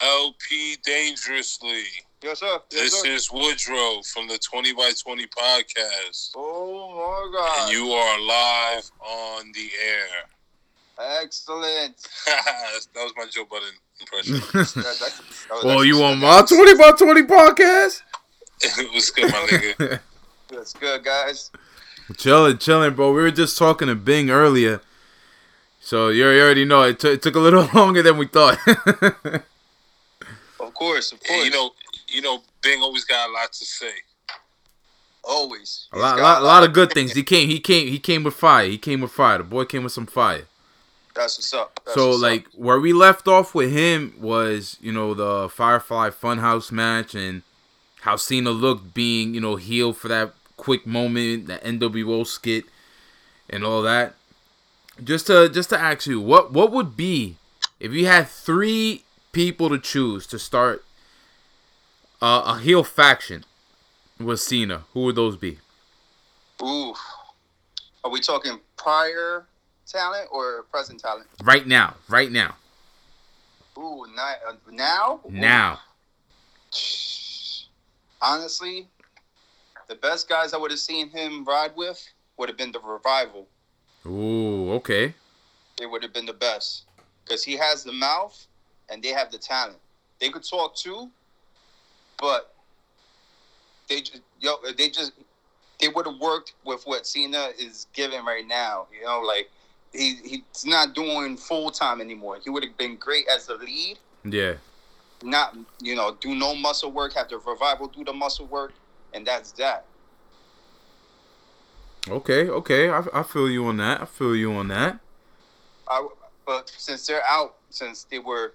LP dangerously. Yes, sir. Yes, This sir. is Woodrow from the 20 by 20 podcast. Oh my God. And you are live on the air. Excellent. that was my Joe Budden impression. That- that's- that was oh, well, you on my 20 by 20 podcast? it was good, my nigga. That's good, guys. chilling, chilling, bro. We were just talking to Bing earlier. So you you already know it, t- it took a little longer than we thought. Of course, of Yeah, course. you know, you know, Bing always got a lot to say. always. a lot, lot, lot of good things. He came, he came, he came with fire. He came with fire. The boy came with some fire. That's what's up. That's so what's like up. where we left off with him was you know the Firefly Funhouse match and how Cena looked being you know healed for that quick moment, the NWO skit, and all that. Just to just to ask you, what what would be if you had three people to choose to start uh, a heel faction with Cena? Who would those be? Ooh. Are we talking prior talent or present talent? Right now, right now, Ooh, ni- uh, now? Ooh. now. Honestly, the best guys I would have seen him ride with would have been the revival. Ooh, okay. It would have been the best because he has the mouth and they have the talent. They could talk too, but they just yo they just they would have worked with what Cena is giving right now. You know, like he he's not doing full time anymore. He would have been great as the lead. Yeah. Not you know do no muscle work. Have the revival do the muscle work, and that's that. Okay, okay. I, I feel you on that. I feel you on that. I, but since they're out, since they were,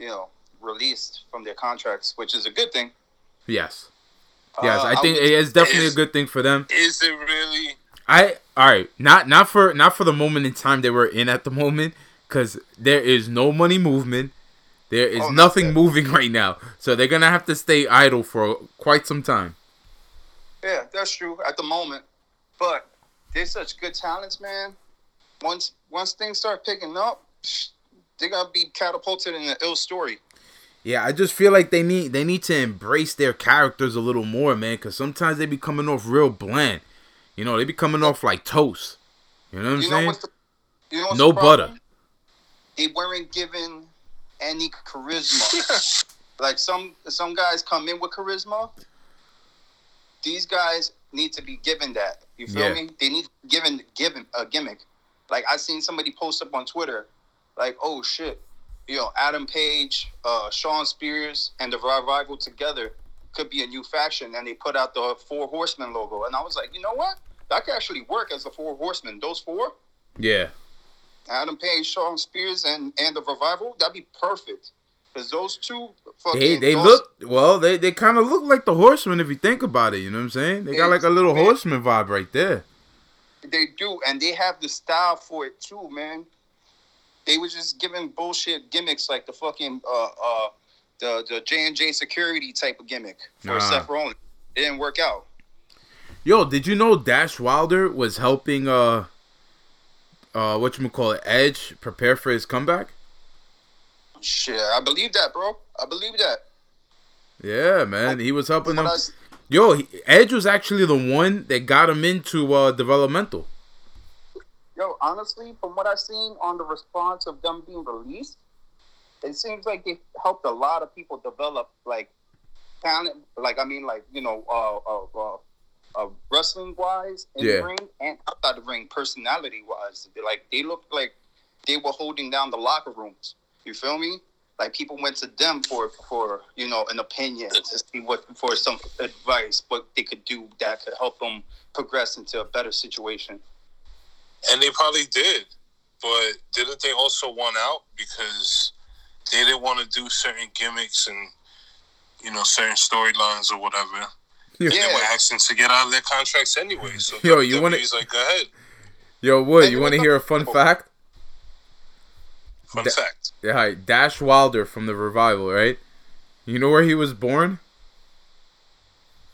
you know, released from their contracts, which is a good thing. Yes. Yes, uh, I think would- it's definitely a good thing for them. Is it really? I all right, not not for not for the moment in time they were in at the moment, because there is no money movement. There is Oh, nothing moving right now, so they're gonna have to stay idle for quite some time. Yeah, that's true at the moment. But they're such good talents, man. Once once things start picking up, they're gonna be catapulted in an ill story. Yeah, I just feel like they need they need to embrace their characters a little more, man. Because sometimes they be coming off real bland. You know, they be coming off like toast. You know what I'm You know saying? what's the, you know No the butter. They weren't given any charisma. like some some guys come in with charisma. These guys need to be given that. You feel Yeah. me? They need given given a gimmick. Like I seen somebody post up on Twitter, like, oh shit, you know, Adam Page, uh, Shawn Spears, and the Revival together could be a new faction, and they put out the Four Horsemen logo, and I was like, you know what? That could actually work as the Four Horsemen. Those four, yeah. Adam Page, Shawn Spears, and and the Revival, that'd be perfect. Because those two, fucking, They they those- look well. They they kind of look like the horsemen if you think about it. You know what I'm saying? They got like a little Man. horseman vibe right there. They do, and they have the style for it too, man. They were just giving bullshit gimmicks like the fucking uh uh the the J and J security type of gimmick for Nah. Seth Rollins. It didn't work out. Yo, did you know Dash Wilder was helping uh uh what you call it Edge prepare for his comeback? Shit, I believe that, bro. I believe that. Yeah, man, he was helping them. Yo, he, Edge was actually the one that got him into uh developmental. Yo, honestly, from what I've seen on the response of them being released, it seems like they helped a lot of people develop like talent, like I mean, like you know, uh, uh, uh, uh wrestling wise in Yeah. the ring and outside the ring, personality wise, like they look like they were holding down the locker rooms. You feel me? Like people went to them for for you know an opinion to see what for some advice, what they could do that could help them progress into a better situation. And they probably did. But didn't they also want out because they didn't want to do certain gimmicks and, you know, certain storylines or whatever. Yeah. They were asking to get out of their contracts anyway. So Yo, you wanna- WWE's like, go ahead. Yo, Wood, Hey, you want to hear a fun Oh. fact? Fun Da- fact. Yeah, hi. Dash Wilder from the Revival, right? You know where he was born?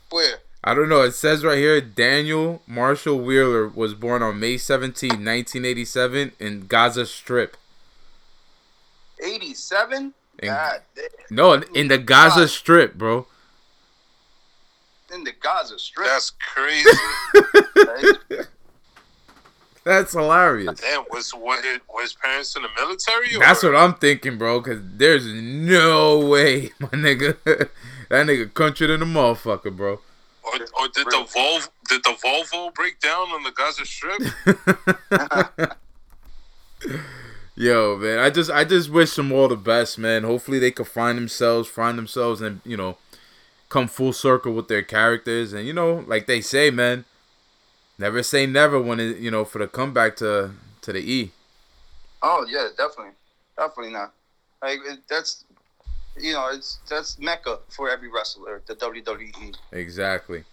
Where? I don't know. It says right here Daniel Marshall Wheeler was born on May 17, 1987 in Gaza Strip. Eighty seven? In- God damn. No, in the Gaza God. Strip, bro. In the Gaza Strip. That's crazy. right? That's hilarious. Damn, was what his, were his parents in the military? Or? That's what I'm thinking, bro. Cause there's no way, my nigga. that nigga country than a motherfucker, bro. Or, or did the Volvo did the Volvo break down on the Gaza Strip? Yo, man, I just I just wish them all the best, man. Hopefully they could find themselves, find themselves, and you know, come full circle with their characters. And you know, like they say, man, never say never when it you know for the comeback to to the E. Oh yeah, definitely, definitely not. Like it, that's, you know, it's that's mecca for every wrestler. The. WWE. Exactly.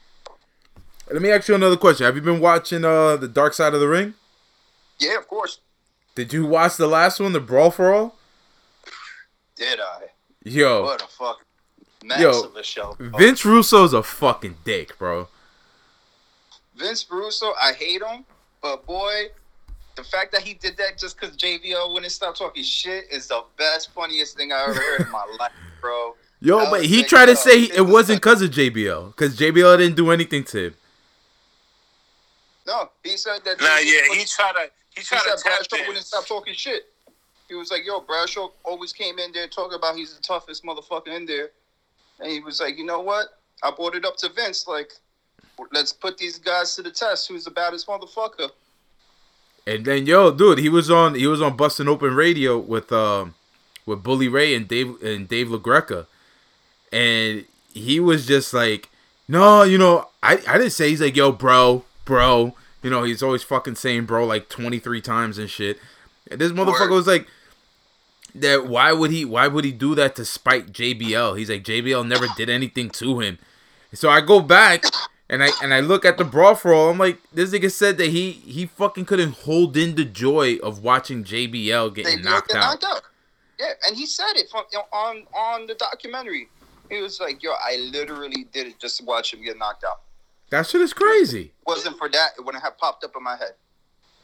Let me ask you another question. Have you been watching uh the Dark Side of the Ring? Yeah, of course. Did you watch the last one, the Brawl for All? Did I? Yo, What a fuck massive a show. Vince Russo's a fucking dick, bro. Vince Russo, I hate him, but boy, the fact that he did that just because JBL wouldn't stop talking shit is the best, funniest thing I ever heard in my life, bro. Yo, That but he like, tried to say this it is wasn't because of JBL, because JBL didn't do anything to him. No, he said that. nah, yeah, he tried to he He tried said to tap Bradshaw wouldn't stop talking shit. He was like, "Yo, Bradshaw always came in there talking about he's the toughest motherfucker in there," and he was like, "You know what? I brought it up to Vince. Like, let's put these guys to the test. Who's the baddest motherfucker?" And then yo, dude, he was on he was on Busted Open Radio with um with Bully Ray and Dave and Dave LaGreca. And he was just like, No, you know, I, I didn't say he's like, yo, bro, bro. You know, he's always fucking saying bro like twenty three times and shit. And this motherfucker was like that why would he why would he do that to spite JBL? He's like JBL never did anything to him. So I go back and I and I look at the brawl for all. I'm like, this nigga said that he he fucking couldn't hold in the joy of watching JBL getting get knocked out. knocked out. Yeah, and he said it from on on the documentary. He was like, "Yo, I literally did it just to watch him get knocked out. That shit is crazy. Wasn't for that, it wouldn't have popped up in my head."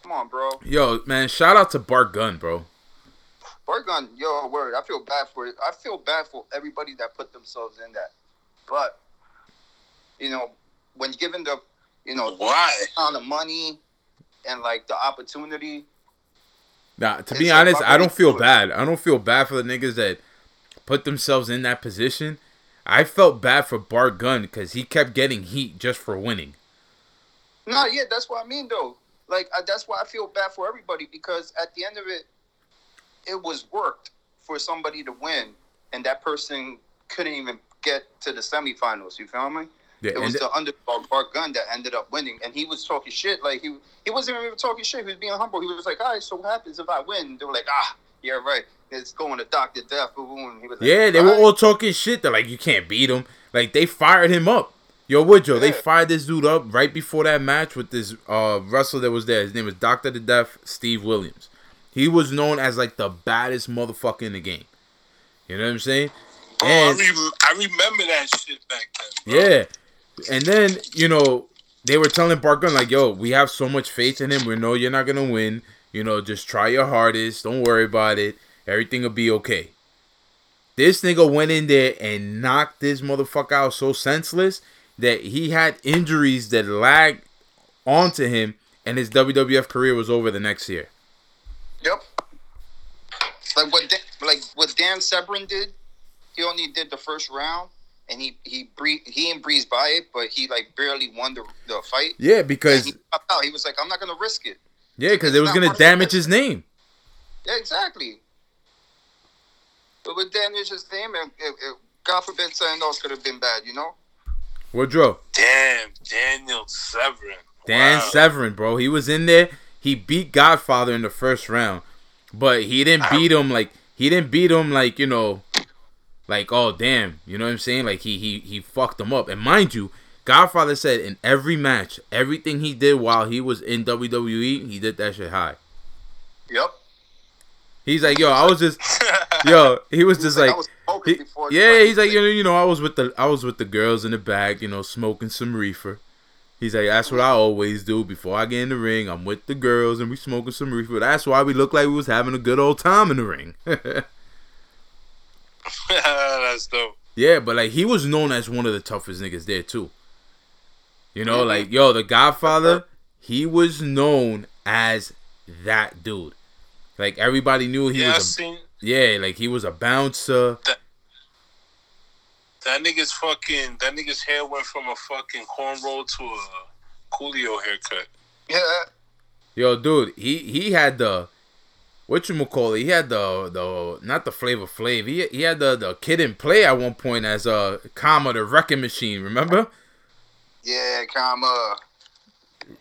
Come on, bro. Yo, man, shout out to Bart Gunn, bro. Oregon, yo, word. I feel bad for it. I feel bad for everybody that put themselves in that. But you know, when given the, you know, Why? amount of money and like the opportunity, Nah, to be honest, I don't feel bad. I don't feel bad for the niggas that put themselves in that position. I felt bad for Bart Gunn because he kept getting heat just for winning. no, yeah, that's what I mean though. Like I, that's why I feel bad for everybody because at the end of it, it was worked for somebody to win, and that person couldn't even get to the semifinals. You feel me? Yeah, It was the underdog Bart Gunn that ended up winning, and he was talking shit. Like he he wasn't even talking shit. He was being humble. He was like, "All right, so what happens if I win?" They were like, "Ah, yeah, right. It's going to Doctor Death." He was like, yeah, they were "All all right." talking shit. They're like, you can't beat him. Like they fired him up. Yo, Woodrow, they fired this dude up right before that match with this uh wrestler that was there. His name was Doctor the Death, Steve Williams. He was known as like the baddest motherfucker in the game. You know what I'm saying? And- I, re- I remember that shit back then. Bro. Yeah. And then, you know, they were telling Bart Gunn, like, yo, we have so much faith in him. We know you're not to win. You know, just try your hardest. Don't worry about it. Everything will be okay. This nigga went in there and knocked this motherfucker out so senseless that he had injuries that lagged onto him, and his WWF career was over the next year. Yep. Like what, Dan, like what Dan Severn did, he only did the first round, and he he breathe he didn't breeze by it, but he like barely won the the fight. Yeah, And because he out. He was like, I'm not gonna risk it. yeah, because it was gonna part of the damage his name. Yeah, exactly. But with damage his name, and it, it, God forbid something else could have been bad, you know. Woodrow, Damn, Daniel Severn. Dan Wow. Severn, bro, he was in there. He beat Godfather in the first round, but he didn't beat him like he didn't beat him like you know, like oh damn, you know what I'm saying? Like he he he fucked them up. And mind you, Godfather said in every match, everything he did while he was in WWE, he did that shit high. Yep. He's like, yo, I was just, yo, he was just like, like, I was smoking he- yeah, he's like, you know, you know, I was with the, I was with the girls in the back, you know, smoking some reefer. He's like, that's what I always do before I get in the ring. I'm with the girls and we smoking some reefer. That's why we look like we was having a good old time in the ring. That's dope. yeah, but like he was known as one of the toughest niggas there too. You know, mm-hmm. like yo, the Godfather, he was known as that dude. Like everybody knew he yeah, was a seen yeah, like he was a bouncer. that nigga's fucking. That nigga's hair went from a fucking cornrow to a Coolio haircut. Yeah. Yo, dude, he he had the what you call it? He had the the not the flavor flav. He he had the the Kid 'n Play at one point as a uh, Kama the wrecking machine. Remember? Yeah, Kama.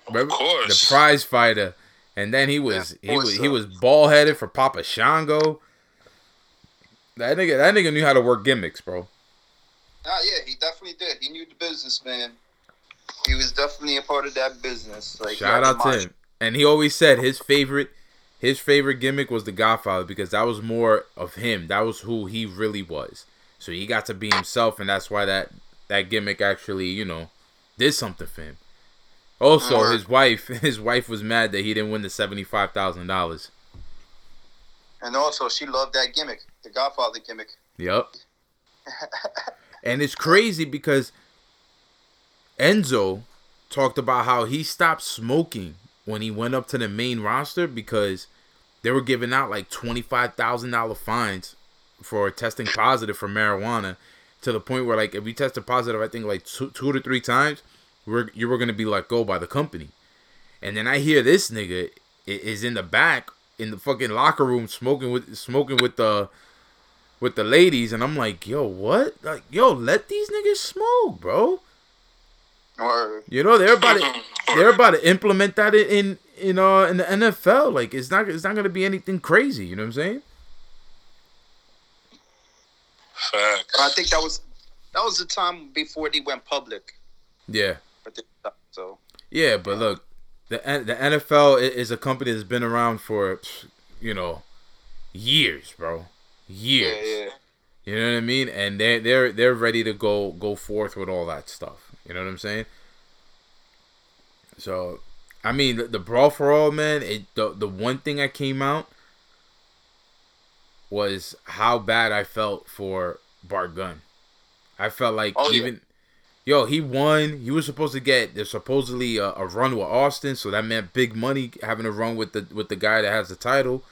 Remember? course. the prize fighter. And then he was Yeah, he was course he was ball headed for Papa Shango. That nigga that nigga knew how to work gimmicks, bro. Ah, yeah, he definitely did. He knew the business, man. He was definitely a part of that business. Like Shout out to Dimash. him. And he always said his favorite his favorite gimmick was the Godfather because that was more of him. That was who he really was. So he got to be himself and that's why that that gimmick actually, you know, did something for him. Also, Word. his wife his wife was mad that he didn't win the $75,000. And also, she loved that gimmick, the Godfather gimmick. Yep. and it's crazy because Enzo talked about how he stopped smoking when he went up to the main roster because they were giving out like $25,000 fines for testing positive for marijuana to the point where like if you tested positive I think like two, two to three times we're, you were going to be let go by the company. And then I hear this nigga is in the back in the fucking locker room smoking with smoking with the with the ladies, and I'm like, yo, what? Like, yo, let these niggas smoke, bro. Or You know they're about to they're about to implement that in in, in uh in the NFL. Like, it's not it's not gonna be anything crazy. You know what I'm saying? Facts. I think that was that was the time before they went public. Yeah, But they stopped, so yeah. But look, the the NFL is a company that's been around for you know years, bro. Years. yeah, yeah. You know what I mean? And they they're they're ready to go go forth with all that stuff. You know what I'm saying? So, I mean, the, the brawl for all, man. It the the one thing that came out was how bad I felt for Bart Gunn. I felt like Oh, yeah. even. Yo, he won. He was supposed to get there's supposedly a, a run with Austin, so that meant big money having a run with the with the guy that has the title.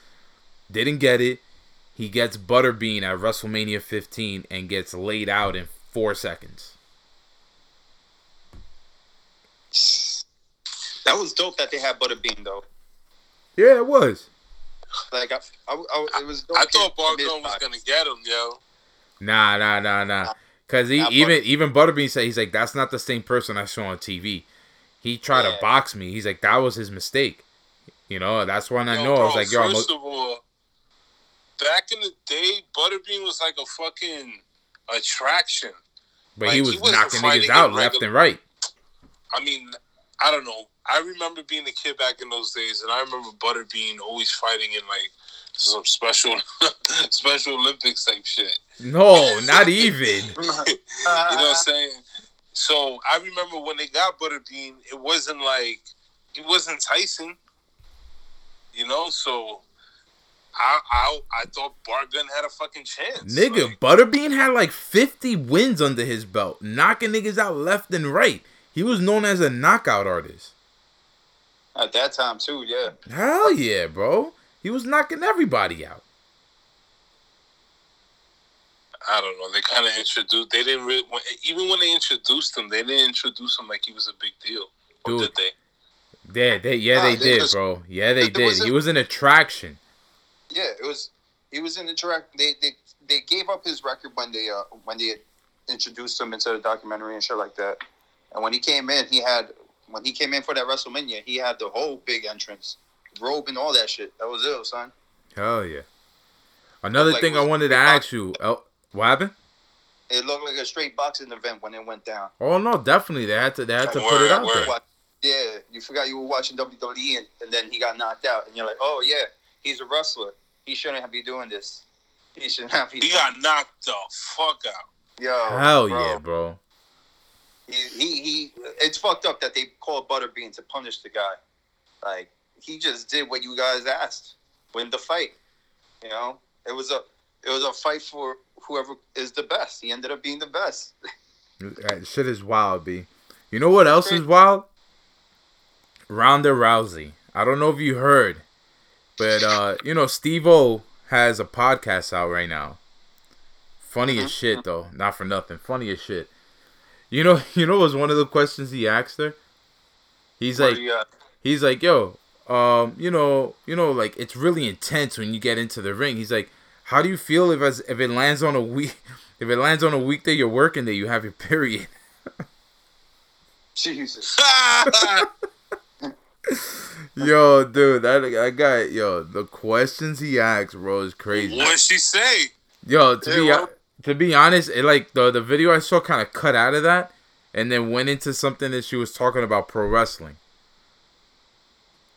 Didn't get it. He gets Butterbean at WrestleMania 15 and gets laid out in four seconds. That was dope that they had Butterbean though. Yeah, it was. Like I, I, I it was. Dope I thought his- Bar his Gun was gonna get him, yo. Nah, nah, nah, nah. Cause he Not even Butter- even Butterbean said he's like that's not the same person I saw on TV. He tried to box me. He's like that was his mistake. You know, that's when I Yo, know I was like, yo, I'm first a, of all, back in the day, Butterbean was like a fucking attraction. but he like, was he wasn't knocking fighting niggas out in left regular- and right. I mean, I don't know. I remember being a kid back in those days, and I remember Butterbean always fighting in like some special, special Olympics type shit. No, not even. you know what I'm saying? So I remember when they got Butterbean, it wasn't like it wasn't Tyson. You know, so I I, I thought Bart Gunn had a fucking chance. Nigga, Like, Butterbean had like 50 wins under his belt, knocking niggas out left and right. He was known as a knockout artist. At that time too, yeah. Hell yeah, bro. He was knocking everybody out. I don't know. They kind of introduced. They didn't really. Even when they introduced him, they didn't introduce him like he was a big deal. Dude. did they? Yeah, they yeah Ah, they they did, just- bro. Yeah, they did. was a- He was an attraction. Yeah, it was. He was an the track. They they they gave up his record when they uh when they introduced him into the documentary and shit like that. And when he came in, he had when he came in for that WrestleMania, he had the whole big entrance, robe and all that shit. That was it, son. Hell yeah. Another Like, thing I wanted to ask you, El- what happened? It looked like a straight boxing event when it went down. Oh no, definitely they had to they had to put it out word. there. Yeah, you forgot you were watching WWE and, and then he got knocked out, and you're like, oh yeah, he's a wrestler. He shouldn't be doing this. He shouldn't have. He got knocked the fuck out. Yo, Hell bro. yeah, bro. He, he he it's fucked up that they called Butterbean to punish the guy. Like he just did what you guys asked. Win the fight. You know? It was a it was a fight for whoever is the best. He ended up being the best. That shit is wild, B. You know what else is wild? Ronda Rousey. I don't know if you heard, but uh, you know, Steve O has a podcast out right now. Funny as shit though, not for nothing. Funny as shit. You know, you know, what was one of the questions he asked her. He's What like, he's like, yo, um, you know, you know, like it's really intense when you get into the ring. He's like, how do you feel if as if it lands on a week, if it lands on a weekday you're working that you have your period? Jesus. Yo, dude, that that guy, yo, the questions he asks, bro, is crazy. What'd she say? Yo, to Yeah, be well- to be honest, it like the the video I saw kind of cut out of that, and then went into something that she was talking about pro wrestling.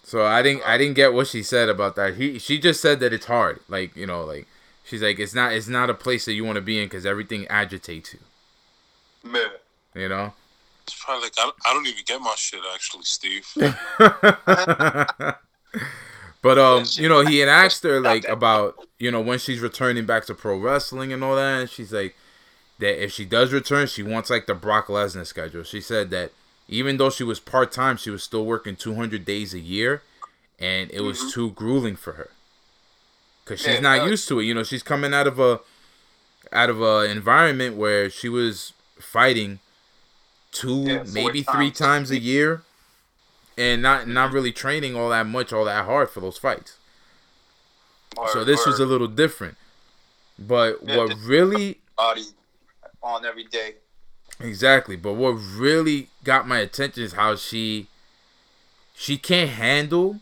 So I didn't I didn't get what she said about that. He she just said that it's hard, like you know, like she's like it's not it's not a place that you want to be in because everything agitates you, Man. you know. It's probably like I I don't even get my shit actually, Steve. but um, you know, he had asked her like about you know when she's returning back to pro wrestling and all that, and she's like that if she does return, she wants like the Brock Lesnar schedule. She said that even though she was part time, she was still working 200 days a year, and it was too grueling for her because she's Yeah, not no. used to it. You know, she's coming out of a out of a environment where she was fighting two, Yeah, maybe three times. times a year, and not not really training all that much, all that hard for those fights. so this was a little different. But Yeah, what really body on every day. Exactly, but what really got my attention is how she she can't handle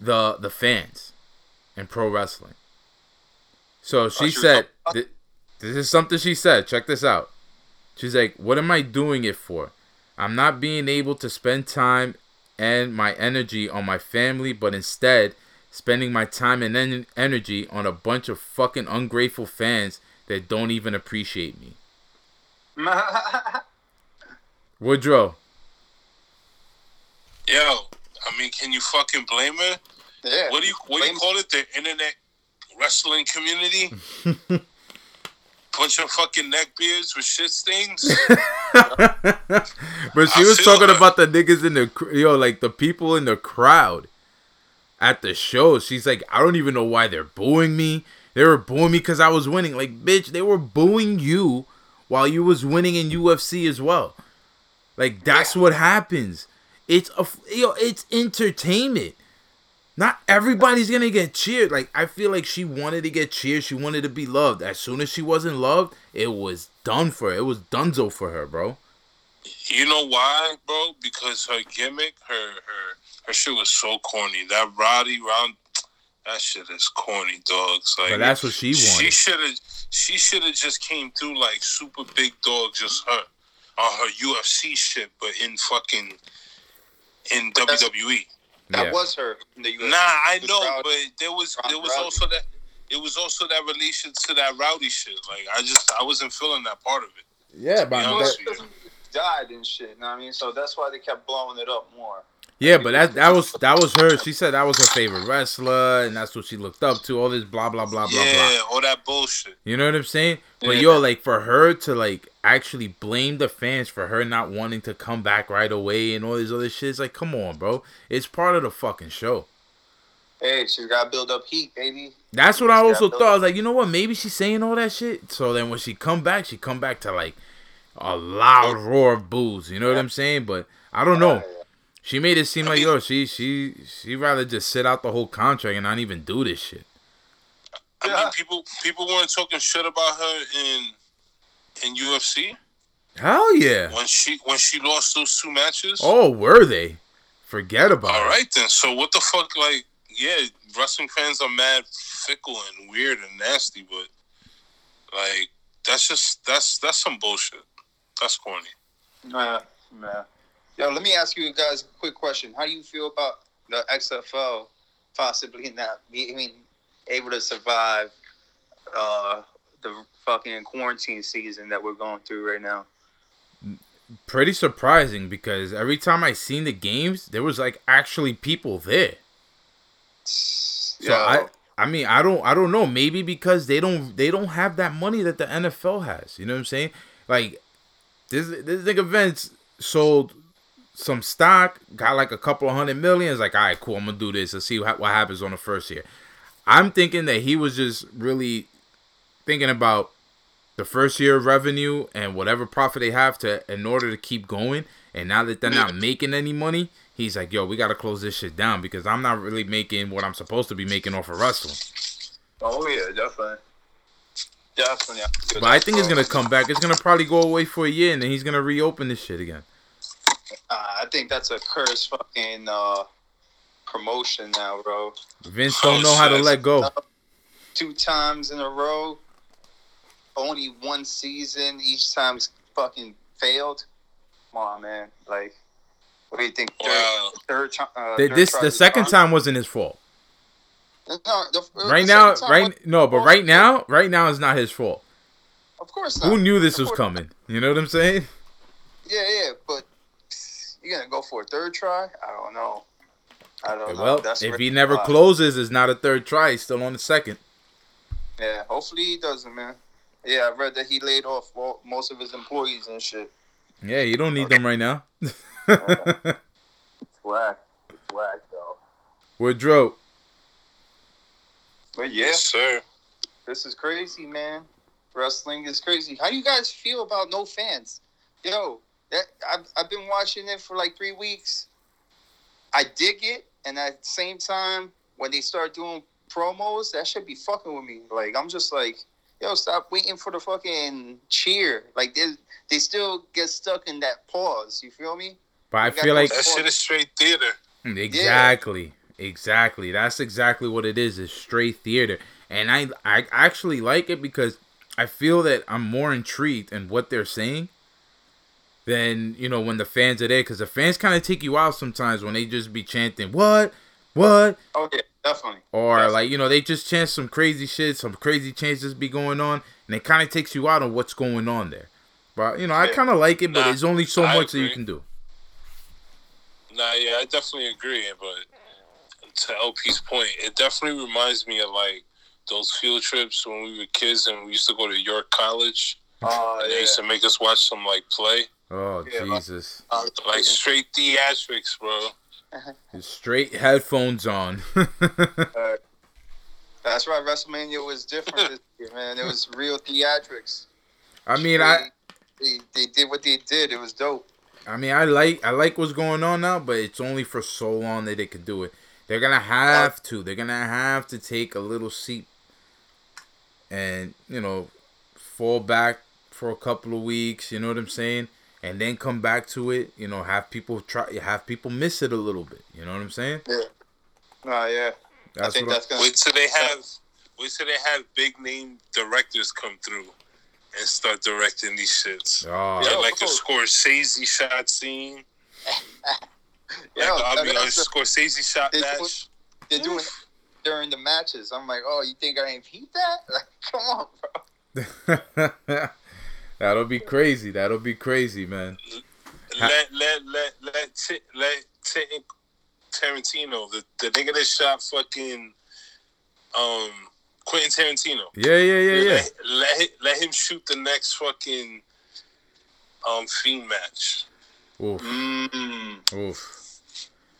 the the fans in pro wrestling. So she Oh, she said, th- "This is something she said. Check this out." She's like, "What am I doing it for? I'm not being able to spend time and my energy on my family, but instead spending my time and en- energy on a bunch of fucking ungrateful fans that don't even appreciate me." Woodrow. Yo, I mean, can you fucking blame her? yeah. What do you what do you call it? The internet wrestling community? Bunch of fucking neckbeards with shit stains. but she I was talking that. about the niggas in the yo, like the people in the crowd at the show. She's like, I don't even know why they're booing me. They were booing me because I was winning. Like, bitch, they were booing you while you was winning in UFC as well. Like, that's what happens. It's a yo, it's entertainment. Not everybody's gonna get cheered. Like I feel like she wanted to get cheered. She wanted to be loved. As soon as she wasn't loved, it was done for her. It was dunzo for her, bro. You know why, bro? Because her gimmick, her her her shit was so corny. That Roddy round, that shit is corny, dogs. Like But that's what she wanted. She should have. She should have just came through like super big dog, just her on her UFC shit, but in fucking in But that's- WWE. That Yeah. was her in the UFC. Nah, I know, crowd- but there was there was rowdy. also that it was also that relation to that rowdy shit. Like I just I wasn't feeling that part of it. Yeah, but that- died and shit. You know what I mean? So that's why they kept blowing it up more. Yeah, but that that was that was her. She said that was her favorite wrestler, and that's what she looked up to. All this blah blah blah blah yeah, blah. Yeah, all that bullshit. You know what I'm saying? But Yeah. yo, like for her to like actually blame the fans for her not wanting to come back right away and all these other shit, it's like, come on, bro. It's part of the fucking show. Hey, she's got to build up heat, baby. That's what I also thought. I was like, you know what? Maybe she's saying all that shit. So then when she come back, she come back to like a loud roar of boos. You know what I'm saying? But I don't know. She made it seem like yo, she she she rather just sit out the whole contract and not even do this shit. I Yeah. mean, people people weren't talking shit about her in in UFC Hell yeah. when she when she lost those two matches. Oh, were they? Forget about All it. right then. So what the fuck? Like, yeah, wrestling fans are mad fickle and weird and nasty, but like that's just that's that's some bullshit. That's corny. Nah, nah. Yo, let me ask you guys a quick question. How do you feel about the XFL possibly not being able to survive uh, the fucking quarantine season that we're going through right now? Pretty surprising because every time I seen the games, there was like actually people there. So I I mean I don't I don't know maybe because they don't they don't have that money that the NFL has. You know what I'm saying? Like this this nigga Vince sold some stock, got like a couple of hundred million. It's like all right, cool. I'm gonna do this and see what, what happens on the first year. I'm thinking that he was just really thinking about the first year of revenue and whatever profit they have to in order to keep going. And now that they're not making any money, he's like, yo, we gotta close this shit down because I'm not really making what I'm supposed to be making off of wrestling. Oh yeah, definitely, definitely. But I think it's gonna come back. It's gonna probably go away for a year and then he's gonna reopen this shit again. Uh, I think that's a cursed fucking uh, promotion now, bro. Vince don't know how to let go. Two times in a row, only one season. Each time's fucking failed. Come on, man. Like, what do you think? Third, Wow. third time. Uh, The, third this the second charm? time wasn't his fault. No, the, the Right now, right was- no, but right now, right now is not his fault. Of course not. Who knew this was coming? You know what I'm saying? Yeah, yeah, but you're gonna go for a third try? I don't know. I don't know. Well, That's if he never closes, it's not a third try. He's still on the second. Yeah, hopefully he doesn't, man. Yeah, I read that he laid off all, most of his employees and shit. Yeah, you don't need them right now. It's Whack. It's whack, though. Woodrow, But yeah, Yes, sir. this is crazy, man. Wrestling is crazy. How do you guys feel about no fans? Yo, that I've, I've been watching it for like three weeks. I dig it, and at the same time, when they start doing promos, that should be fucking with me. Like I'm just like, yo, stop waiting for the fucking cheer. Like they they still get stuck in that pause. You feel me? but I feel like That shit is straight theater. Mm, exactly, exactly. That's exactly what it is. It's straight theater, and I I actually like it because I feel that I'm more intrigued in what they're saying than you know when the fans are there because the fans kind of take you out sometimes when they just be chanting what what Oh yeah, definitely. or Yes. like you know they just chant some crazy shit some crazy changes be going on and it kind of takes you out on what's going on there but you know i kind of like it but Nah, there's only so I much that you can do Nah, yeah, I definitely agree. But to LP's point, it definitely reminds me of like those field trips when we were kids and we used to go to York College. And they yeah. used to make us watch some like play, oh Yeah, jesus Uh, like straight theatrics, bro. straight headphones on That's right. WrestleMania was different this year, man. It was real theatrics. i mean i they, they did what they did. It was dope. i mean i like i like what's going on now but it's only for so long that they could do it they're gonna have to they're gonna have to take a little seat and you know fall back for a couple of weeks you know what i'm saying and then come back to it you know have people try have people miss it a little bit you know what i'm saying Oh yeah. I think that's gonna. Wait till they have, wait till they have big name directors come through and start directing these shits. oh Get Yo, like a. Scorsese shot scene. yeah, like, I that- mean, a that's the- Scorsese shot they do match. they're doing during the matches. I'm like, oh, you think I ain't peep that? Like, come on, bro. that'll be crazy that'll be crazy man let let let let T- let T- Tarantino, the, the nigga that shot fucking um Quentin Tarantino. yeah yeah yeah yeah Let, let let him shoot the next fucking um fiend match. oof Mm. oof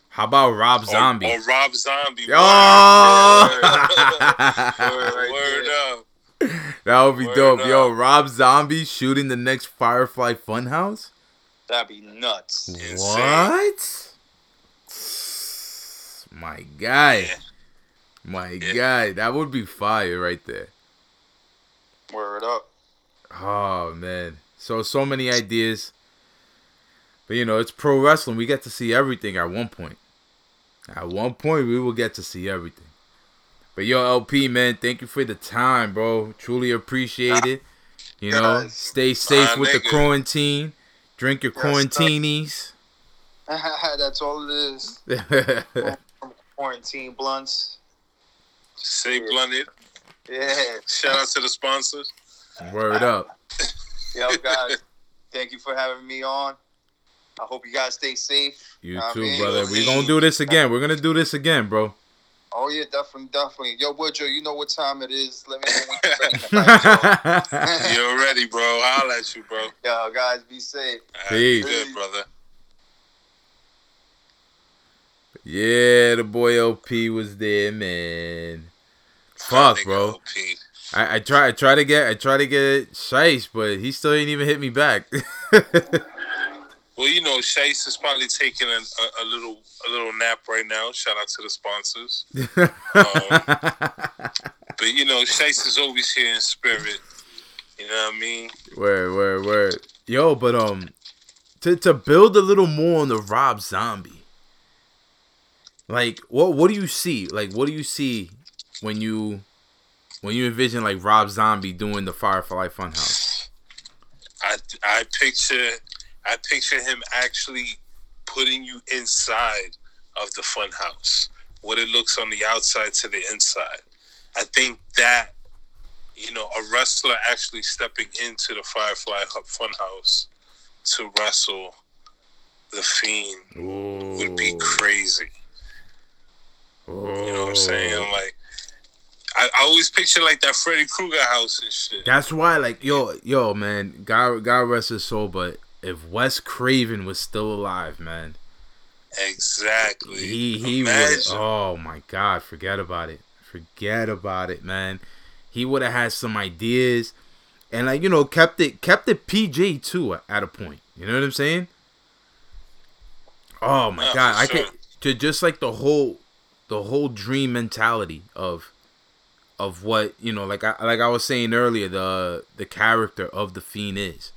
How about Rob Zombie? Or, Rob Zombie. Oh! Word, Word up. That would be Word dope. Yo. Rob Zombie shooting the next Firefly Funhouse? That'd be nuts. Insane. What? My guy. Yeah. My Yeah. guy. That would be fire right there. Word up. Oh man. So so many ideas. But you know, it's pro wrestling. We get to see everything at one point. At one point we will get to see everything. But yo, LP man, thank you for the time, bro. Truly appreciate it. You know, stay safe My with the quarantine. Drink your Yes, quarantinis. That's all it is. Quarantine blunts. Stay blunted. Yeah. Shout out to the sponsors. Word up. Yo, guys, thank you for having me on. I hope you guys stay safe. You Know too, mean? brother. We're gonna do this again. We're gonna do this again, bro. Oh yeah, definitely, definitely. Yo, Woodrow, you know what time it is. Let me know when you're ready. to fight, yo. You're ready, bro. Holla at you, bro. All Yo, guys, be safe. right, Peace. Good, brother. yeah, the boy LP was there, man. Fuck, bro. OP. I, I try I try to get I try to get Chase, but he still ain't even hit me back. Well, you know, Chase is probably taking a, a, a little a little nap right now. Shout out to the sponsors. But you know, Chase is always here in spirit. You know what I mean? word, word, word. Yo, but um to to build a little more on the Rob Zombie. Like what what do you see? Like what do you see when you when you envision like Rob Zombie doing the Firefly Funhouse? I I picture I picture him actually putting you inside of the funhouse. What it looks on the outside to the inside. I think that you know a wrestler actually stepping into the Firefly Hu- Funhouse to wrestle the Fiend would be crazy. You know what I'm saying? Like I, I always picture like that Freddy Krueger house and shit. That's why, like, yo, yo, man, God, God rest his soul. But if Wes Craven was still alive, man, Exactly. he he would. Oh my God, forget about it. Forget about it, man. He would have had some ideas, and like you know, kept it kept it PG too at a point. You know what I'm saying? Oh my Yeah, God, I sure. could to just like the whole the whole dream mentality of of what you know like I like I was saying earlier the the character of the fiend is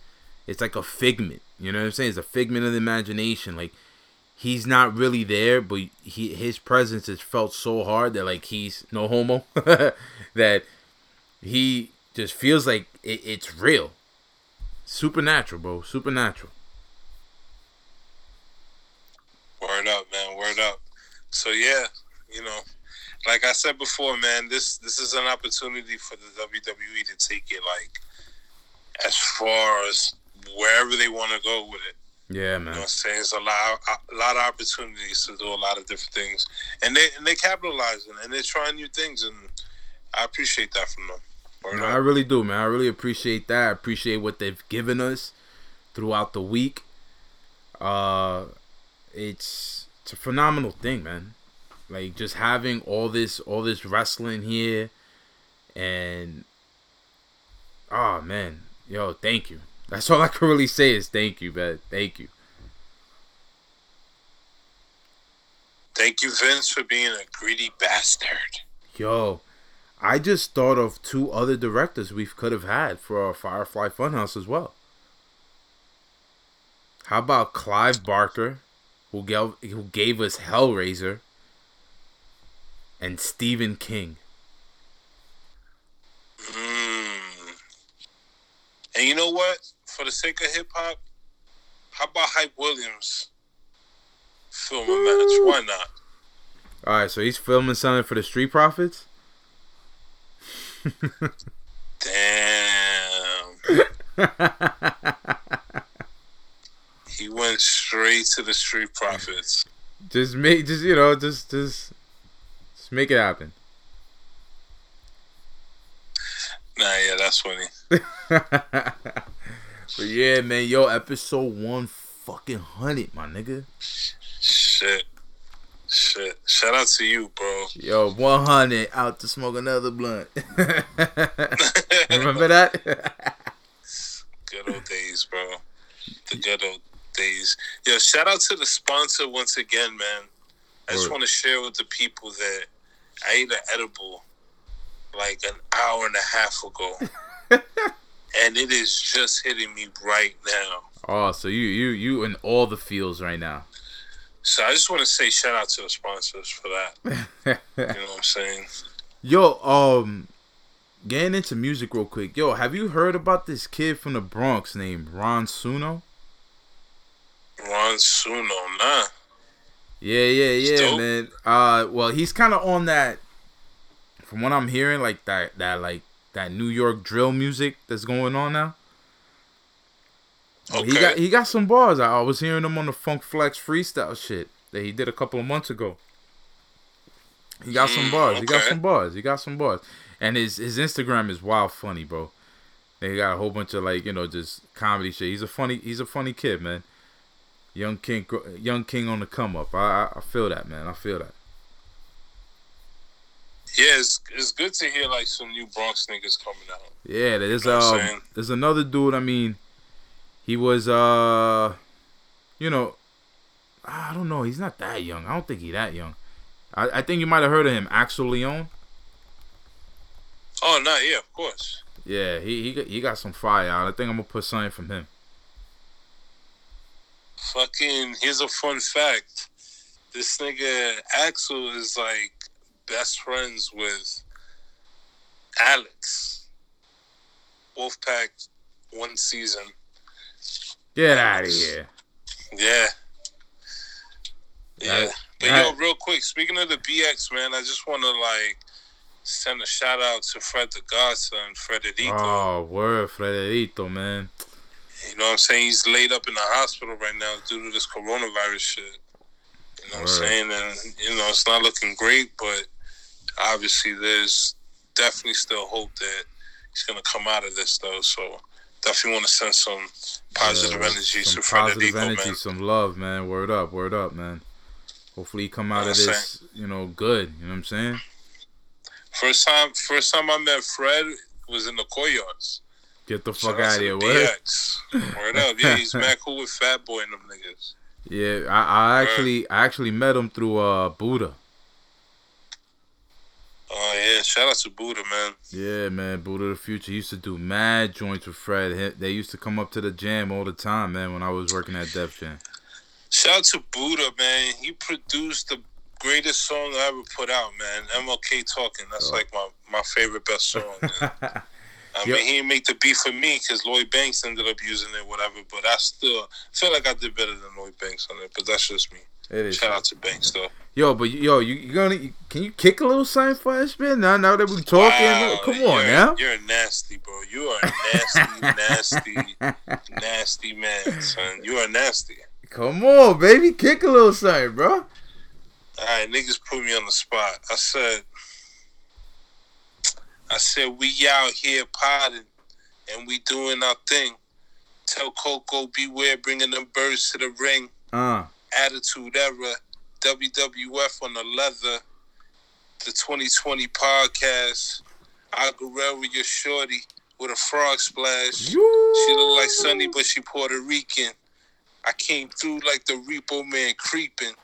it's like a figment you know what I'm saying it's a figment of the imagination like he's not really there but he his presence is felt so hard that like he's no homo that he just feels like it, it's real supernatural bro supernatural Word up, man. Word up. So yeah, you know, like I said before, man, this this is an opportunity for the WWE to take it like as far as wherever they want to go with it. yeah You know man what I'm saying? It's a lot a lot of opportunities to do a lot of different things. And they and they capitalizing and they're trying new things and I appreciate that from them. No. I really do, man. I really appreciate that. I appreciate what they've given us throughout the week. Uh, it's it's a phenomenal thing, man. Like just having all this all this wrestling here, and oh man, yo, thank you. That's all I can really say is thank you, man. Thank you. Thank you, Vince, for being a greedy bastard. Yo, I just thought of two other directors we could have had for our Firefly Funhouse as well. How about Clive Barker, who gave who gave us Hellraiser, and Stephen King? Mm. And you know what? For the sake of hip hop, how about Hype Williams film a match? Why not? All right, so he's filming something for the Street Profits. Damn. He went straight to the Street Profits. just make, just you know, just just just make it happen. Nah, yeah, that's funny. but yeah, man, yo, episode one fucking hundred, my nigga. Shit. Shit. Shout out to you, bro. Yo, 100 out to smoke another blunt. Remember that? Good old days, bro. The good old days. Yo, shout out to the sponsor once again, man. I just want to share with the people that I ate an edible like an hour and a half ago. and it is just hitting me right now. oh, so you you you in all the fields right now. So I just want to say shout out to the sponsors for that. You know what I'm saying? Yo, um, getting into music real quick. Yo, have you heard about this kid from the Bronx named Ron Suno? Ron Suno, nah. Yeah, yeah, yeah, man. Uh, well, he's kind of on that. From what I'm hearing, like that, that like that New York drill music that's going on now. Oh, He got he got some bars. I, I was hearing him on the Funk Flex freestyle shit that he did a couple of months ago. He got some Mm, bars. He got some bars. He got some bars. And his his Instagram is wild funny, bro. They got a whole bunch of like you know just comedy shit. He's a funny he's a funny kid, man. Young king, young king on the come up. I, I I feel that, man. I feel that. Yeah, it's, it's good to hear like some new Bronx niggas coming out. Yeah, there's know um, there's another dude. I mean, he was uh, you know, I don't know. He's not that young. I don't think he that young. I, I think you might have heard of him, Axel Leon. Oh, no, yeah, of course. Yeah, he he got, he got some fire out. I think I'm gonna put something from him. Fucking, here's a fun fact. This nigga Axel is like best friends with Alex. Wolfpack one season. Get out of here. Yeah. Yeah. But yo, real quick, speaking of the BX, man, I just want to like send a shout out to Fred the Godson, Frederico. Oh, word, Frederito, man. You know what I'm saying? He's laid up in the hospital right now due to this coronavirus shit. You know what I'm saying? And, you know, it's not looking great, but obviously there's definitely still hope that he's going to come out of this, though. So definitely want to send some positive Yeah, energy some to positive Frederico, energy, man. some love, man. Word up, word up, man. Hopefully, he come out Yeah, of same. this, you know, good. You know what I'm saying? First time, first time I met Fred was in the courtyards. Get the fuck out out of here, word. Word up. Yeah, he's mad cool with Fat Boy and them niggas. Yeah, I, I actually I actually met him through uh Buddha. Oh, yeah. Shout out to Buddha, man. Yeah, man, Buddha the Future used to do mad joints with Fred. They used to come up to the jam all the time, man, when I was working at Def Jam. Shout out to Buddha, man. He produced the greatest song I ever put out, man. MLK Talking. That's Oh. like my, my favorite best song. Man. I Yep. mean, he didn't make the beat for me because Lloyd Banks ended up using it, whatever. But I still feel like I did better than Lloyd Banks on it. But that's just me. It is. Shout out to Banks, though. Yo, but yo, you, you gonna you- can you kick a little sign for us, man? Now, now that we talking, Wow, come on you're, now. You're nasty, bro. You are a nasty, nasty, nasty man, son. You are nasty. Come on, baby, kick a little sign, bro. All right, niggas put me on the spot. I said, I said we out here potting and we doing our thing. Tell Koko B. Ware, bringing them birds to the ring. Uh, Attitude era, WWF on the leather. The 2020 podcast. I Aguilera, your shorty with a frog splash. She look like Sunny, but she Puerto Rican. I came through like the repo man creeping.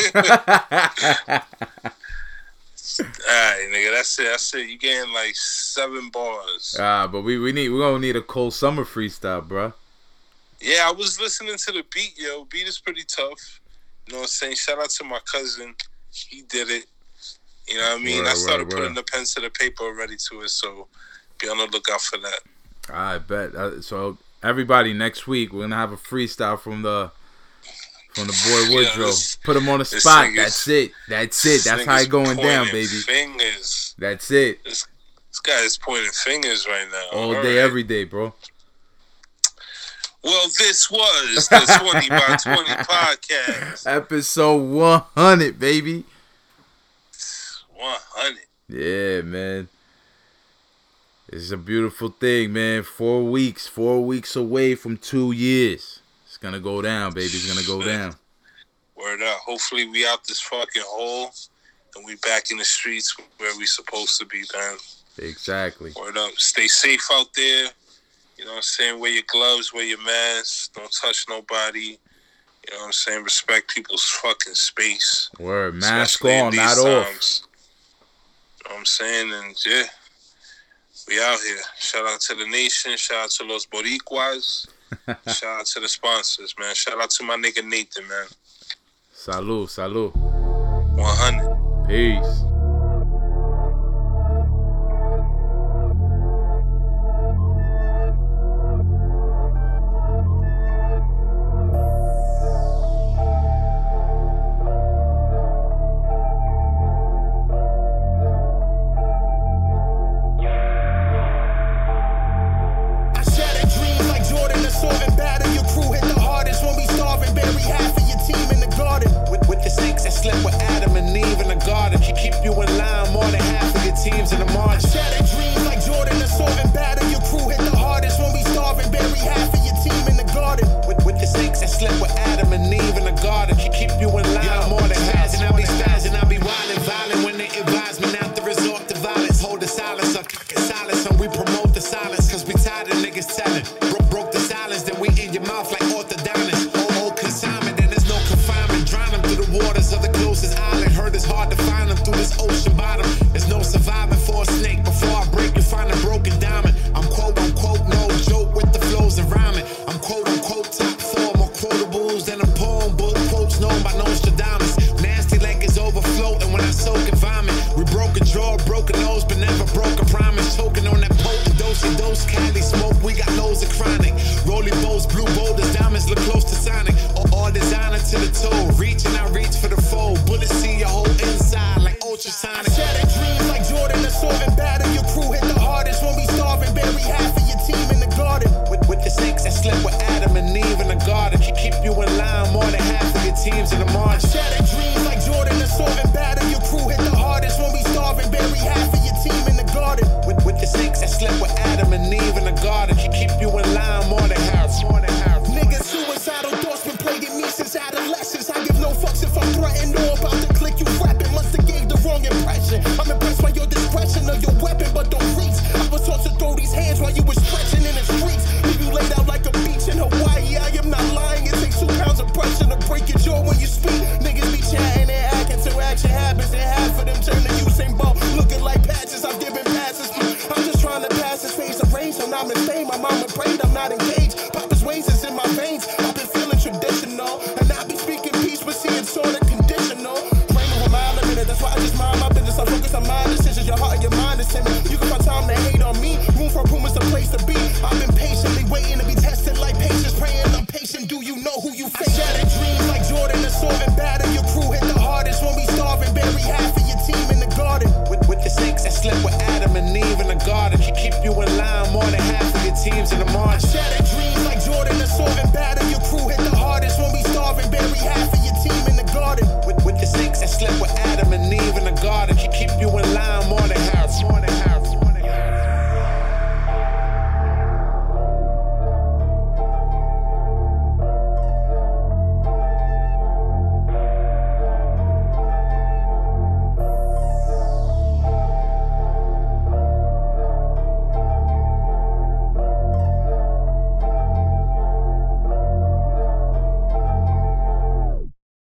Alright, nigga, that's it. That's it. You getting like seven bars. Ah, but we we need we gonna need a cold summer freestyle, bro. Yeah, I was listening to the beat, yo. Beat is pretty tough. You know what I'm saying? Shout out to my cousin. He did it. You know what I mean? I started putting the pen to the paper already to it, so be on the lookout for that. I bet. Uh, so everybody, next week we're gonna have a freestyle from the from the boy Yeah, Woodrow. this- Put him on the spot. That's it. That's it. That's how it going down, baby. Fingers. That's it. This guy is pointing fingers right now. All All day, every day, bro. Well, this was the 20 by 20 podcast. Episode 100, baby. 100. Yeah, man. It's a beautiful thing, man. Four weeks, four weeks away from two years. It's going to go down, baby. It's going to go down. Word up. Hopefully, we out this fucking hole and we back in the streets where we supposed to be, man. Exactly. Word up. Stay safe out there you know what I'm saying? Wear your gloves, wear your mask, don't touch nobody. You know what I'm saying? Respect people's fucking space. Word, mask Especially on, not times. off. You know what I'm saying? And yeah, we out here. Shout out to the nation. Shout out to Los Boricuas. Shout out to the sponsors, man. Shout out to my nigga Nathan, man. Salud, salud. 100. Peace.